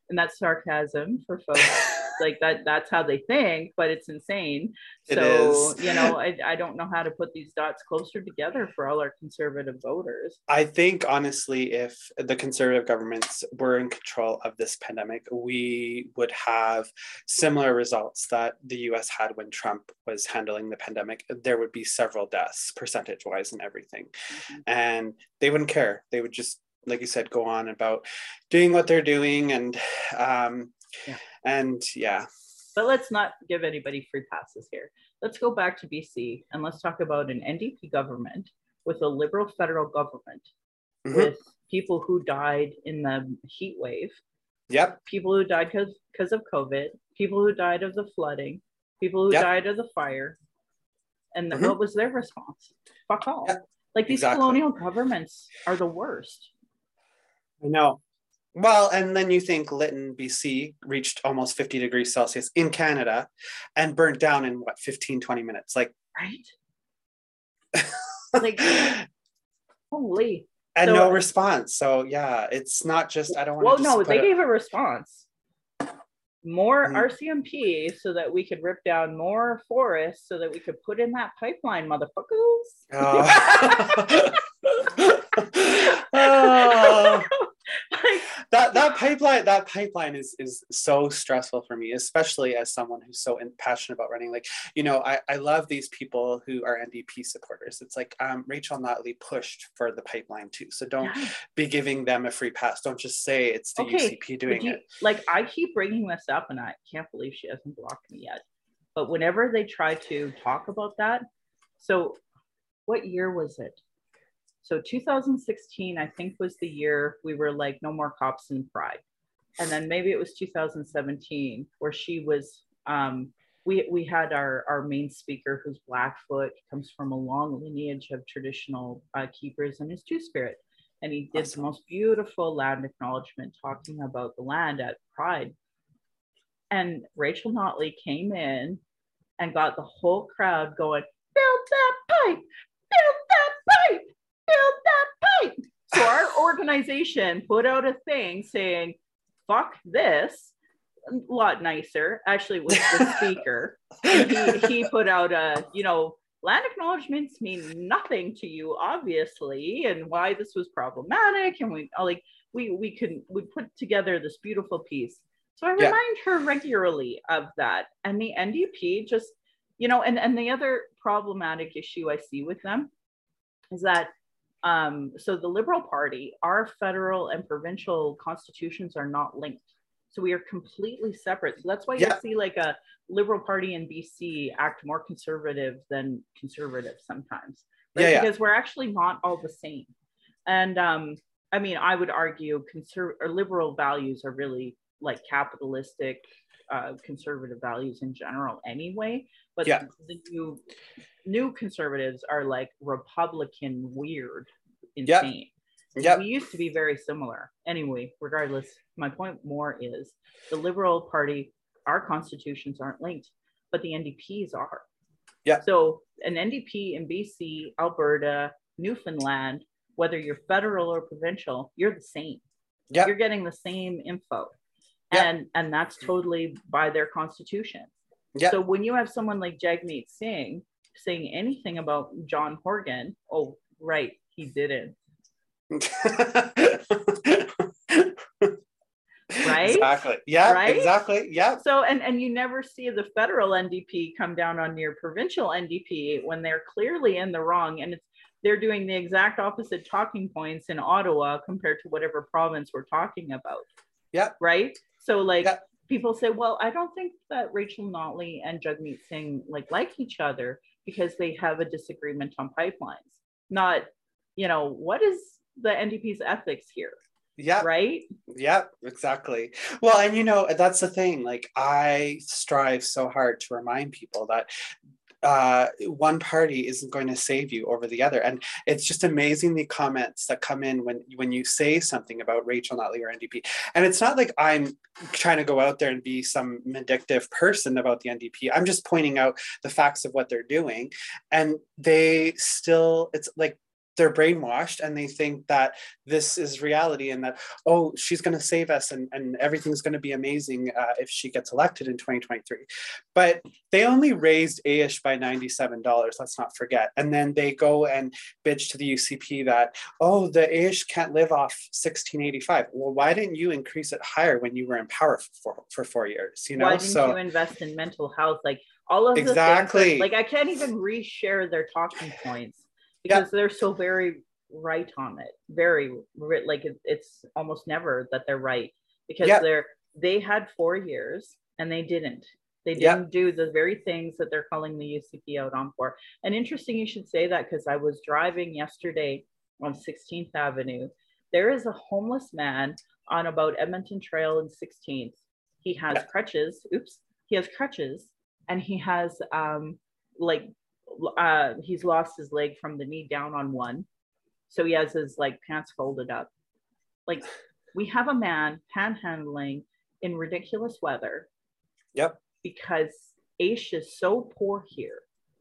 A: and that's sarcasm for folks <laughs> like that that's how they think but it's insane. It so is. you know I, I don't know how to put these dots closer together for all our conservative voters.
B: I think honestly if the conservative governments were in control of this pandemic we would have similar results that the us had when trump was handling the pandemic. There would be several deaths percentage wise and everything. Mm-hmm. and they wouldn't care. They would just like you said go on about doing what they're doing and um, yeah and yeah.
A: But let's not give anybody free passes here. Let's go back to BC and let's talk about an NDP government with a liberal federal government mm-hmm. with people who died in the heat wave.
B: Yep.
A: People who died because of COVID, people who died of the flooding, people who yep. died of the fire. And mm-hmm. what was their response? Fuck all. Yep. Like these exactly. colonial governments are the worst.
B: I know. Well, and then you think Lytton, BC reached almost 50 degrees Celsius in Canada and burnt down in what, 15, 20 minutes? Like,
A: right? <laughs> like, holy.
B: And so, no response. So, yeah, it's not just, I don't want
A: to. Well, no, they gave a response. More mm-hmm. RCMP so that we could rip down more forests so that we could put in that pipeline, motherfuckers. Oh. <laughs> <laughs>
B: oh. <laughs> that that that <laughs> pipeline that pipeline is is so stressful for me especially as someone who's so passionate about running. Like you know i i love these people who are ndp supporters. It's like um, rachel notley pushed for the pipeline too. So don't yeah. be giving them a free pass. Don't just say it's the okay, ucp doing you, it.
A: like i keep bringing this up and i can't believe she hasn't blocked me yet. But whenever they try to talk about that so what year was it so 2016, I think, was the year we were like, no more cops in Pride. And then maybe it was 2017 where she was, um, we, we had our, our main speaker who's Blackfoot, comes from a long lineage of traditional uh, keepers and is Two Spirit. And he did awesome. the most beautiful land acknowledgement talking about the land at Pride. And Rachel Notley came in and got the whole crowd going, build that pipe, build that pipe build that pipe. So our organization put out a thing saying, fuck this. A lot nicer, actually, with the <laughs> speaker. he, he put out a, you know, land acknowledgements mean nothing to you, obviously, and why this was problematic. And we uh, like we we can we put together this beautiful piece. So I remind yeah. her regularly of that. And the NDP just, you know, and, and the other problematic issue I see with them is that um, so the Liberal Party, our federal and provincial constitutions are not linked. So we are completely separate. So that's why yeah. you see like a Liberal Party in BC act more conservative than conservative sometimes. Right? Yeah, because we're actually not all the same. And um, I mean, I would argue conservative or liberal values are really like capitalistic, uh, conservative values in general anyway. But yeah. the new new conservatives are like Republican weird, insane. Yep. Yep. We used to be very similar. Anyway, regardless, my point more is the Liberal Party, our constitutions aren't linked, but the NDPs are.
B: Yeah.
A: So an NDP in BC, Alberta, Newfoundland, whether you're federal or provincial, you're the same. Yeah. You're getting the same info. Yep. And and that's totally by their constitution. Yeah. So when you have someone like Jagmeet Singh saying anything about John Horgan, oh right, he didn't. <laughs> right
B: exactly yeah right? exactly yeah
A: so and and you never see the federal ndp come down on your provincial ndp when they're clearly in the wrong and it's they're doing the exact opposite talking points in ottawa compared to whatever province we're talking about
B: yeah
A: right so like yeah people say, well, I don't think that Rachel Notley and Jagmeet Singh like like each other because they have a disagreement on pipelines. Not, you know, what is the NDP's ethics here?
B: Yeah.
A: Right?
B: Yeah, exactly. Well, and you know, that's the thing. Like, I strive so hard to remind people that uh, one party isn't going to save you over the other. And it's just amazing the comments that come in when when you say something about Rachel Notley or NDP. And it's not like I'm trying to go out there and be some vindictive person about the NDP. I'm just pointing out the facts of what they're doing. And they still, it's like they're brainwashed and they think that this is reality and that oh she's going to save us and, and everything's going to be amazing uh, if she gets elected in 2023 but they only raised AISH by $97 let's not forget. And then they go and bitch to the UCP that oh the AISH can't live off 1685 well why didn't you increase it higher when you were in power for, for four years you know?
A: Why didn't so, you invest in mental health? Like all of exactly that, like I can't even reshare their talking points because they're so very right on it very like it, it's almost never that they're right because they're they had four years and they didn't. They didn't do the very things that they're calling the ucp out on for. And interesting you should say that because i was driving yesterday on 16th avenue. There is a homeless man on about edmonton trail and 16th he has crutches oops he has crutches and he has um like uh, he's lost his leg from the knee down on one. So he has his like pants folded up. Like we have a man panhandling in ridiculous weather.
B: Yep.
A: Because AISH is so poor here.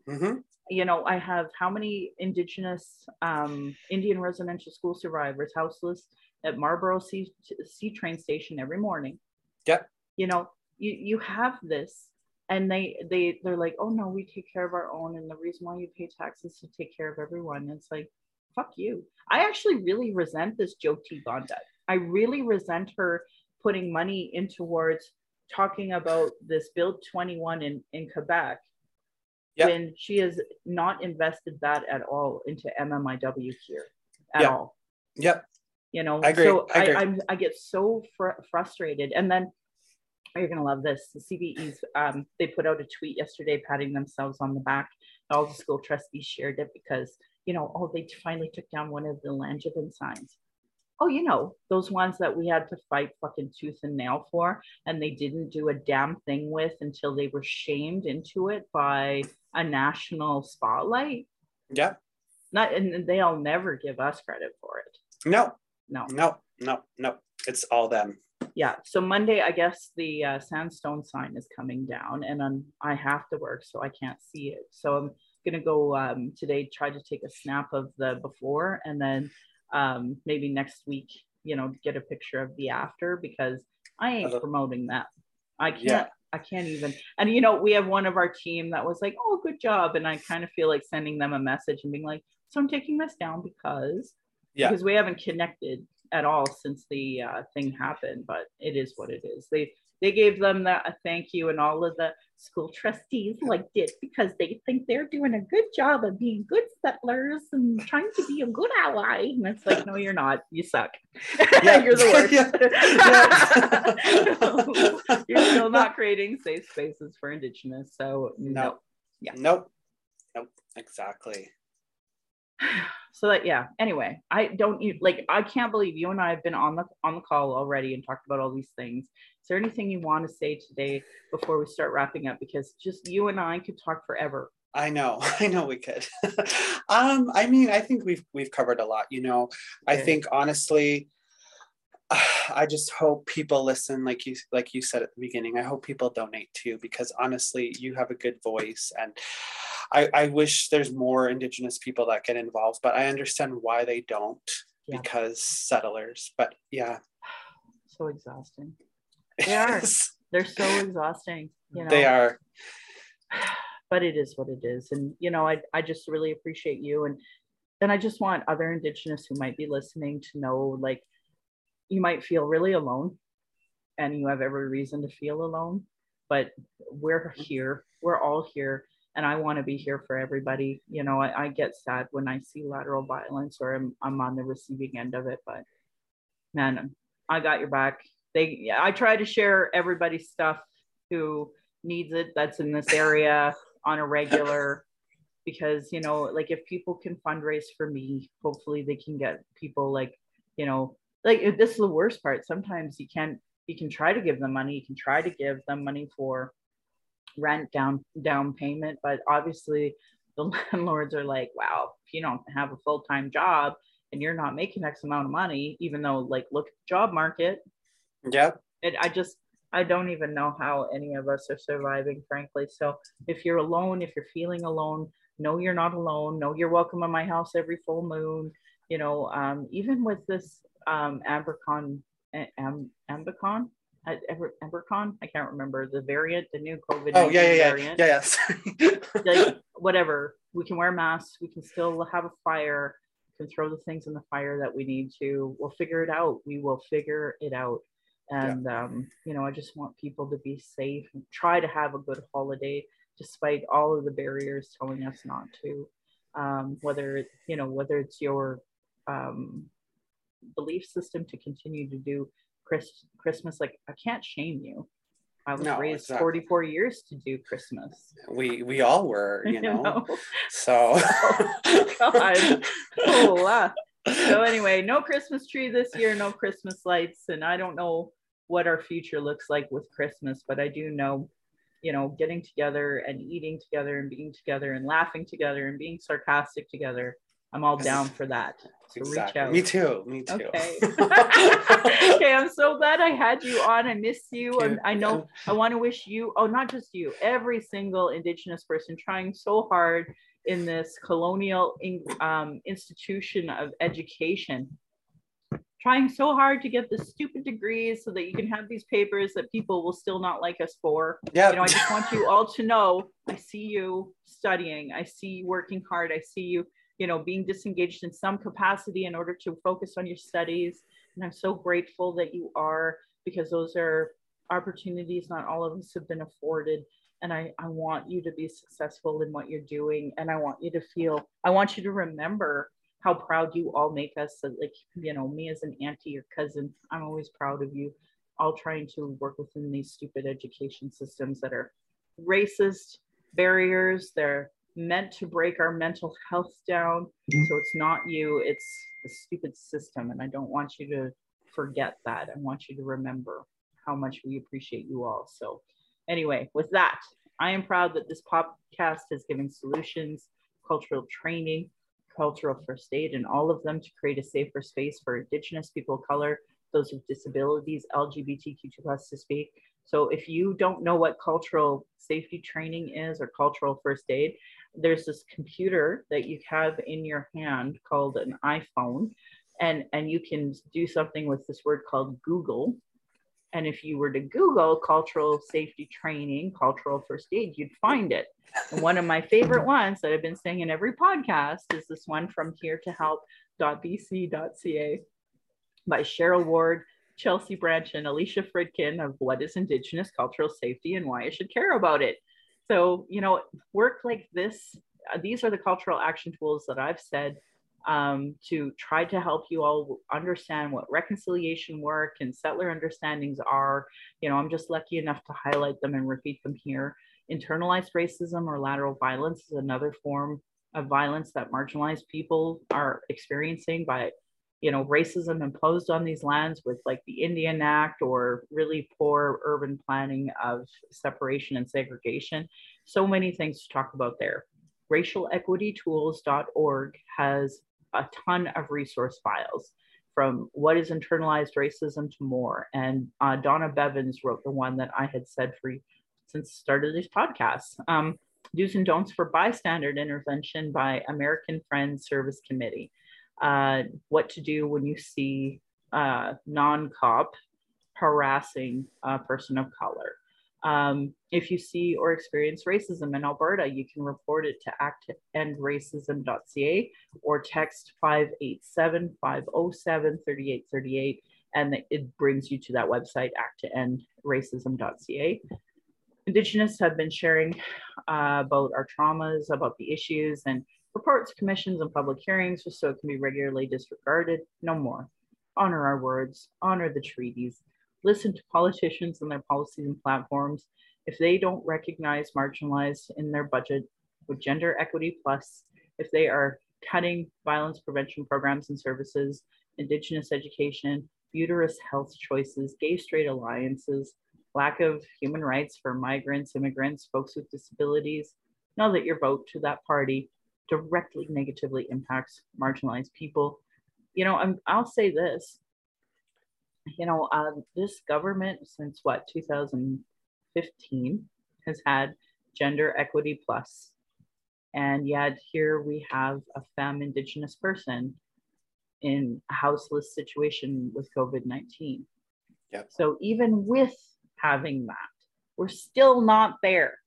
A: Mm-hmm. You know, I have how many Indigenous um, Indian residential school survivors houseless at Marlborough C, C train station every morning.
B: Yep.
A: You know, you, you have this and they they they're like oh no we take care of our own and the reason why you pay taxes to take care of everyone and it's like fuck you i actually really resent this jyoti gondek I really resent her putting money in towards talking about this Bill 21 in, in Quebec
B: Yep.
A: when she has not invested that at all into MMIW here at
B: Yep.
A: all.
B: Yep.
A: You know,
B: I agree.
A: so
B: I agree.
A: I, I'm, I get so fr- frustrated. And then oh, you're gonna love this. The CBEs, um, they put out a tweet yesterday patting themselves on the back. All the school trustees shared it because you know, oh, they finally took down one of the Langevin signs. Oh, you know, those ones that we had to fight fucking tooth and nail for, and they didn't do a damn thing with until they were shamed into it by a national spotlight.
B: Yeah.
A: Not, and they'll never give us credit for it.
B: No,
A: No.
B: no, no, no. It's all them.
A: Yeah so monday i guess the uh, sandstone sign is coming down and um, i have to work so i can't see it so i'm gonna go um, today try to take a snap of the before and then um, maybe next week you know get a picture of the after because i ain't promoting that i can't
B: Yeah.
A: i can't even and you know we have one of our team that was like oh good job and i kind of feel like sending them a message and being like so i'm taking this down because
B: Yeah.
A: because we haven't connected at all since the uh, thing happened but it is what it is they they gave them that a thank you and all of the school trustees liked it because they think they're doing a good job of being good settlers and trying to be a good ally and it's like no you're not you suck <laughs>
B: Yeah.
A: you're the worst <laughs>
B: Yeah. <laughs>
A: you're still not creating safe spaces for indigenous so no
B: No.
A: Yeah.
B: Nope. Nope. Exactly.
A: So that yeah anyway i don't you like i can't believe you and i have been on the on the call already and talked about all these things is there anything you want to say today before we start wrapping up because just you and i could talk forever
B: I know. <laughs> I know we could. <laughs> um, I mean, I think we've we've covered a lot, you know. I think honestly, <sighs> I just hope people listen, like you like you said at the beginning. I hope people donate too, because honestly, you have a good voice, and I, I wish there's more Indigenous people that get involved, but I understand why they don't
A: Yeah.
B: because settlers. But yeah, <sighs>
A: so exhausting <laughs> They are. they're so exhausting you know
B: they are. <sighs>
A: but it is what it is and you know i, I just really appreciate you and and i just want other indigenous who might be listening to know like you might feel really alone and you have every reason to feel alone but we're here we're all here and i want to be here for everybody you know I, I get sad when i see lateral violence or I'm, I'm on the receiving end of it but man i got your back. They i try to share everybody's stuff who needs it that's in this area on a regular because you know like if people can fundraise for me hopefully they can get people like you know like this is the worst part. Sometimes you can't, you can try to give them money you can try to give them money for rent down down payment but obviously the <laughs> landlords are like wow if you don't have a full-time job and you're not making x amount of money even though like look at the job market
B: yeah
A: it, I just I don't even know how any of us are surviving, frankly. So if you're alone, if you're feeling alone, know you're not alone. Know you're welcome in my house every full moon. You know, um, even with this um, Ambercon, Am, Ambicon, Ever- Ambercon, I can't remember the variant, the new COVID
B: Oh yeah, yeah, yeah,
A: variant.
B: yeah, yeah. <laughs> Sorry.
A: Like whatever, we can wear masks. We can still have a fire. We can throw the things in the fire that we need to. We'll figure it out. We will figure it out and um, you know i just want people to be safe and try to have a good holiday despite all of the barriers telling us not to um, whether you know whether it's your um, belief system to continue to do Chris, christmas like i can't shame you i was
B: No,
A: raised
B: exactly.
A: 44 years to do christmas
B: we we all were, <laughs> you know.
A: know?
B: So <laughs> oh,
A: God. oh wow so <laughs> anyway, no Christmas tree this year, no Christmas lights, and I don't know what our future looks like with Christmas, but I do know, you know, getting together and eating together and being together and laughing together and being sarcastic together. I'm all down for that.
B: Exactly. Me too. Me too.
A: Okay. <laughs> <laughs> okay, I'm so glad I had you on. I miss you. And I know I want to wish you, oh, not just you, every single Indigenous person trying so hard in this colonial um, institution of education, trying so hard to get the stupid degrees so that you can have these papers that people will still not like us for.
B: Yeah.
A: You know, I just want you all to know I see you studying, I see you working hard, I see you, you know, being disengaged in some capacity in order to focus on your studies. And I'm so grateful that you are because those are opportunities not all of us have been afforded. And I, I want you to be successful in what you're doing. And I want you to feel, I want you to remember how proud you all make us. So like, you know, me as an auntie or cousin, I'm always proud of you all trying to work within these stupid education systems that are racist barriers. They're meant to break our mental health down. Mm-hmm. So it's not you, it's the stupid system. And I don't want you to forget that. I want you to remember how much we appreciate you all. So, anyway, with that, I am proud that this podcast has given solutions, cultural training, cultural first aid, and all of them to create a safer space for Indigenous people of color, those with disabilities, LGBTQ plus to speak. So if you don't know what cultural safety training is or cultural first aid, there's this computer that you have in your hand called an iPhone and and you can do something with this word called Google. And if you were to Google cultural safety training, cultural first aid, you'd find it. And one of my favorite ones that I've been saying in every podcast is this one from here to help.bc.ca by Cheryl Ward, Chelsea Branch, and Alicia Fridkin of What is Indigenous Cultural Safety and Why I Should Care About It. So, you know, work like this, uh, these are the cultural action tools that I've said um, to try to help you all understand what reconciliation work and settler understandings are. You know, I'm just lucky enough to highlight them and repeat them here. Internalized racism or lateral violence is another form of violence that marginalized people are experiencing by you know racism imposed on these lands with like the indian act or really poor urban planning of separation and segregation so many things to talk about there racialequitytools.org has a ton of resource files from what is internalized racism to more. And uh, Donna Bivens wrote the one that I had said for since the start of this podcast. Um, do's and don'ts for bystander intervention by American Friends Service Committee. Uh, what to do when you see uh, non-cop harassing a person of color. Um, if you see or experience racism in Alberta, you can report it to actendracism.ca or text 587 507 3838 and it brings you to that website, actendracism.ca. Indigenous have been sharing uh, about our traumas, about the issues, and reports, commissions, and public hearings just so it can be regularly disregarded. No more. Honor our words, honor the treaties, listen to politicians and their policies and platforms. If they don't recognize marginalized in their budget with Gender Equity Plus, if they are cutting violence prevention programs and services, Indigenous education, uterus health choices, gay straight alliances, lack of human rights for migrants, immigrants, folks with disabilities, know that your vote to that party directly negatively impacts marginalized people. You know, I'm, I'll say this you know, uh, this government since what 2015 has had gender equity plus, and yet here we have a femme indigenous person in a houseless situation with COVID 19.
B: Yep.
A: So even with having that, we're still not there.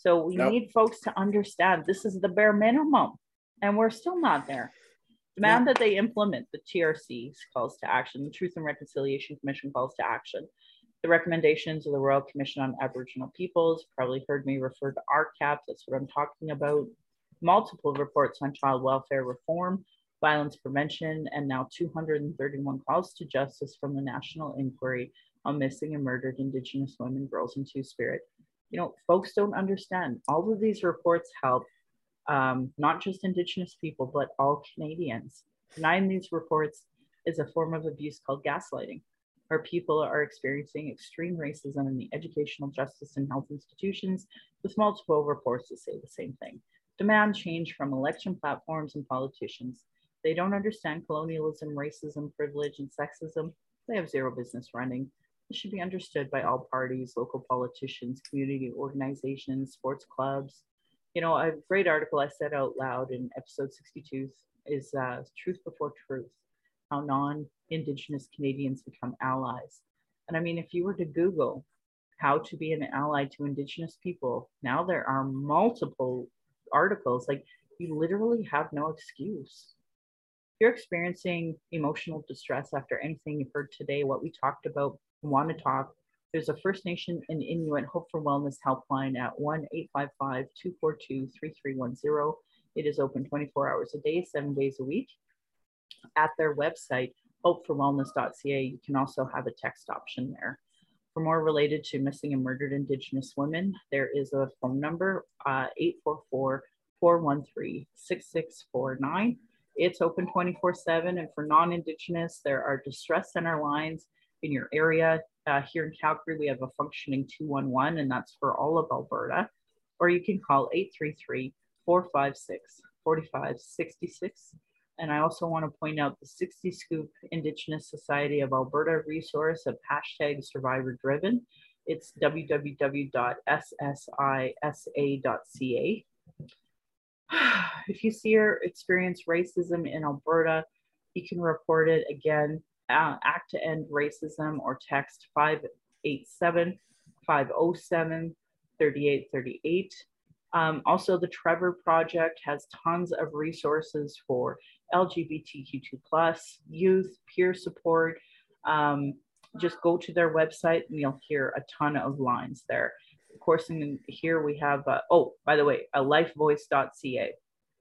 A: So we nope. need folks to understand this is the bare minimum, and we're still not there. Demand yeah. that they implement the TRC's calls to action, the Truth and Reconciliation Commission calls to action, the recommendations of the Royal Commission on Aboriginal Peoples. Probably heard me refer to RCAP, that's what I'm talking about. Multiple reports on child welfare reform, violence prevention, and now 231 calls to justice from the National Inquiry on Missing and Murdered Indigenous Women, Girls, and Two Spirit. You know, folks don't understand. All of these reports help um, not just Indigenous people, but all Canadians. Denying these reports is a form of abuse called gaslighting, where people are experiencing extreme racism in the educational, justice, and health institutions, with multiple reports to say the same thing. Demand change from election platforms and politicians. They don't understand colonialism, racism, privilege, and sexism. They have zero business running. This should be understood by all parties, local politicians, community organizations, sports clubs, you know, a great article I said out loud in episode 62 is uh, Truth Before Truth How Non Indigenous Canadians Become Allies. And I mean, if you were to Google how to be an ally to Indigenous people, now there are multiple articles. Like, you literally have no excuse. If you're experiencing emotional distress after anything you've heard today, what we talked about, want to talk, there's a First Nation and Inuit Hope for Wellness helpline at 1 855 242 3310. It is open 24 hours a day, seven days a week. At their website, hopeforwellness.ca, you can also have a text option there. For more related to missing and murdered Indigenous women, there is a phone number, uh, 844 413 6649. It's open 24 7. And for non Indigenous, there are distress center lines in your area. Uh, here in Calgary, we have a functioning 211, and that's for all of Alberta. Or you can call 833 456 4566. And I also want to point out the 60 Scoop Indigenous Society of Alberta resource of hashtag survivor driven. It's www.ssisa.ca. If you see or experience racism in Alberta, you can report it again uh, Act to End Racism or text 587 507 3838. Um, also, the Trevor Project has tons of resources for LGBTQ2 plus youth, peer support. Um, just go to their website and you'll hear a ton of lines there. Of course, in here we have, uh, oh, by the way, a lifevoice.ca.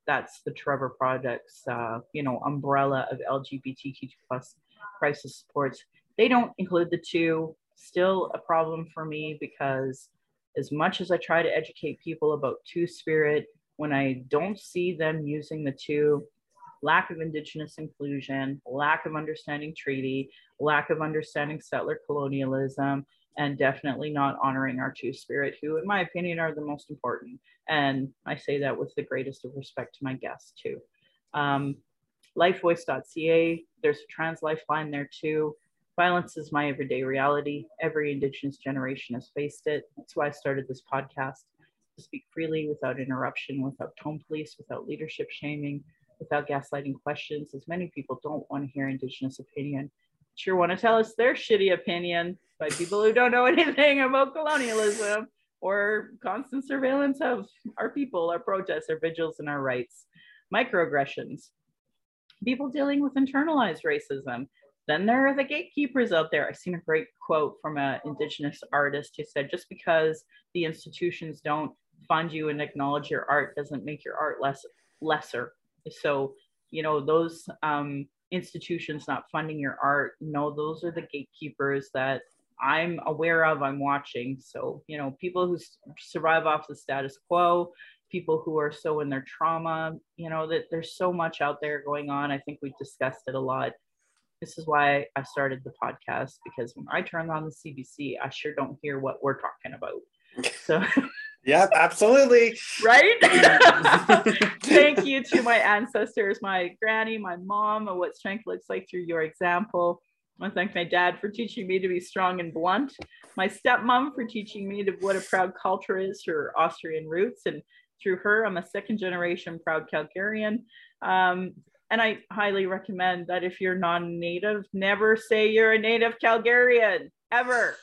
A: That's the Trevor Project's, uh, you know, umbrella of LGBTQ2 plus crisis supports. They don't include the two. Still a problem for me because as much as I try to educate people about Two Spirit, when I don't see them using the two, lack of Indigenous inclusion, lack of understanding treaty, lack of understanding settler colonialism, and definitely not honoring our Two Spirit, who, in my opinion, are the most important. And I say that with the greatest of respect to my guests, too. Um, lifevoice.ca. There's a trans lifeline there too. Violence is my everyday reality. Every Indigenous generation has faced it. That's why I started this podcast to speak freely without interruption, without tone police, without leadership shaming, without gaslighting questions, as many people don't want to hear Indigenous opinion. Sure want to tell us their shitty opinion by people who don't know <laughs> anything about colonialism or constant surveillance of our people, our protests, our vigils, and our rights. Microaggressions people dealing with internalized racism. Then there are the gatekeepers out there. I've seen a great quote from an indigenous artist who said, just because the institutions don't fund you and acknowledge your art doesn't make your art less lesser. So, you know, those um, institutions not funding your art, no, those are the gatekeepers that I'm aware of, I'm watching. So, you know, people who survive off the status quo, people who are so in their trauma, you know, that there's so much out there going on. I think we've discussed it a lot. This is why I started the podcast because when I turn on the CBC, I sure don't hear what we're talking about. So, <laughs>
B: yeah, absolutely.
A: right? <laughs> Thank you to my ancestors, my granny, my mom, and what strength looks like through your example. I want to thank my dad for teaching me to be strong and blunt, my stepmom for teaching me to what a proud culture is, her Austrian roots, and through her. I'm a second generation proud Calgarian. Um, and I highly recommend that if you're non native, never say you're a native Calgarian ever.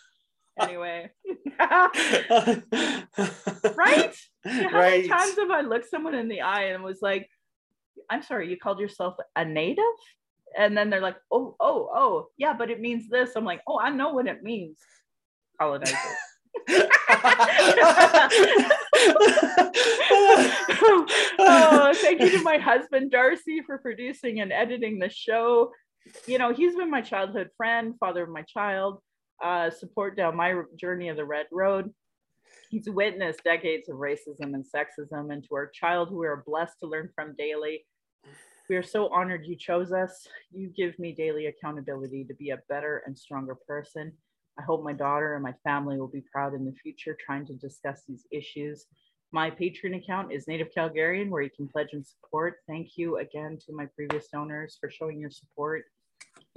A: Anyway, <laughs> right? How right. many times have I looked someone in the eye and was like, I'm sorry, you called yourself a native? And then they're like, oh, oh, oh, yeah, but it means this. I'm like, oh, I know what it means. Colonizer. <laughs> oh, thank you to my husband Darcy for producing and editing the show. You know, he's been my childhood friend, father of my child, uh, support down my journey of the Red Road. He's witnessed decades of racism and sexism, and to our child, who we are blessed to learn from daily. We are so honored you chose us. You give me daily accountability to be a better and stronger person. I hope my daughter and my family will be proud in the future trying to discuss these issues. My Patreon account is Native Calgarian, where you can pledge and support. Thank you again to my previous donors for showing your support.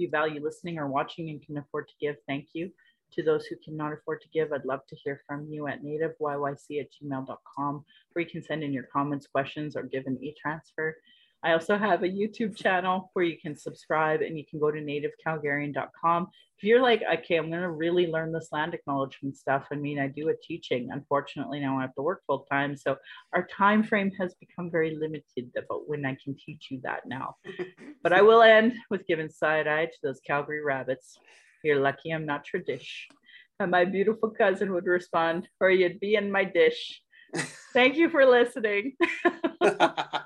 A: You value listening or watching and can afford to give, thank you. To those who cannot afford to give, I'd love to hear from you at nativeyyc at gmail.com, where you can send in your comments, questions, or give an e-transfer. I also have a YouTube channel where you can subscribe and you can go to nativecalgarian.com. If you're like, okay, I'm going to really learn this land acknowledgement stuff. I mean, I do a teaching. Unfortunately, now I have to work full time. So our time frame has become very limited about when I can teach you that now. <laughs> but I will end with giving side eye to those Calgary rabbits. You're lucky I'm not tradish. And my beautiful cousin would respond, or you'd be in my dish. <laughs> Thank you for listening. <laughs>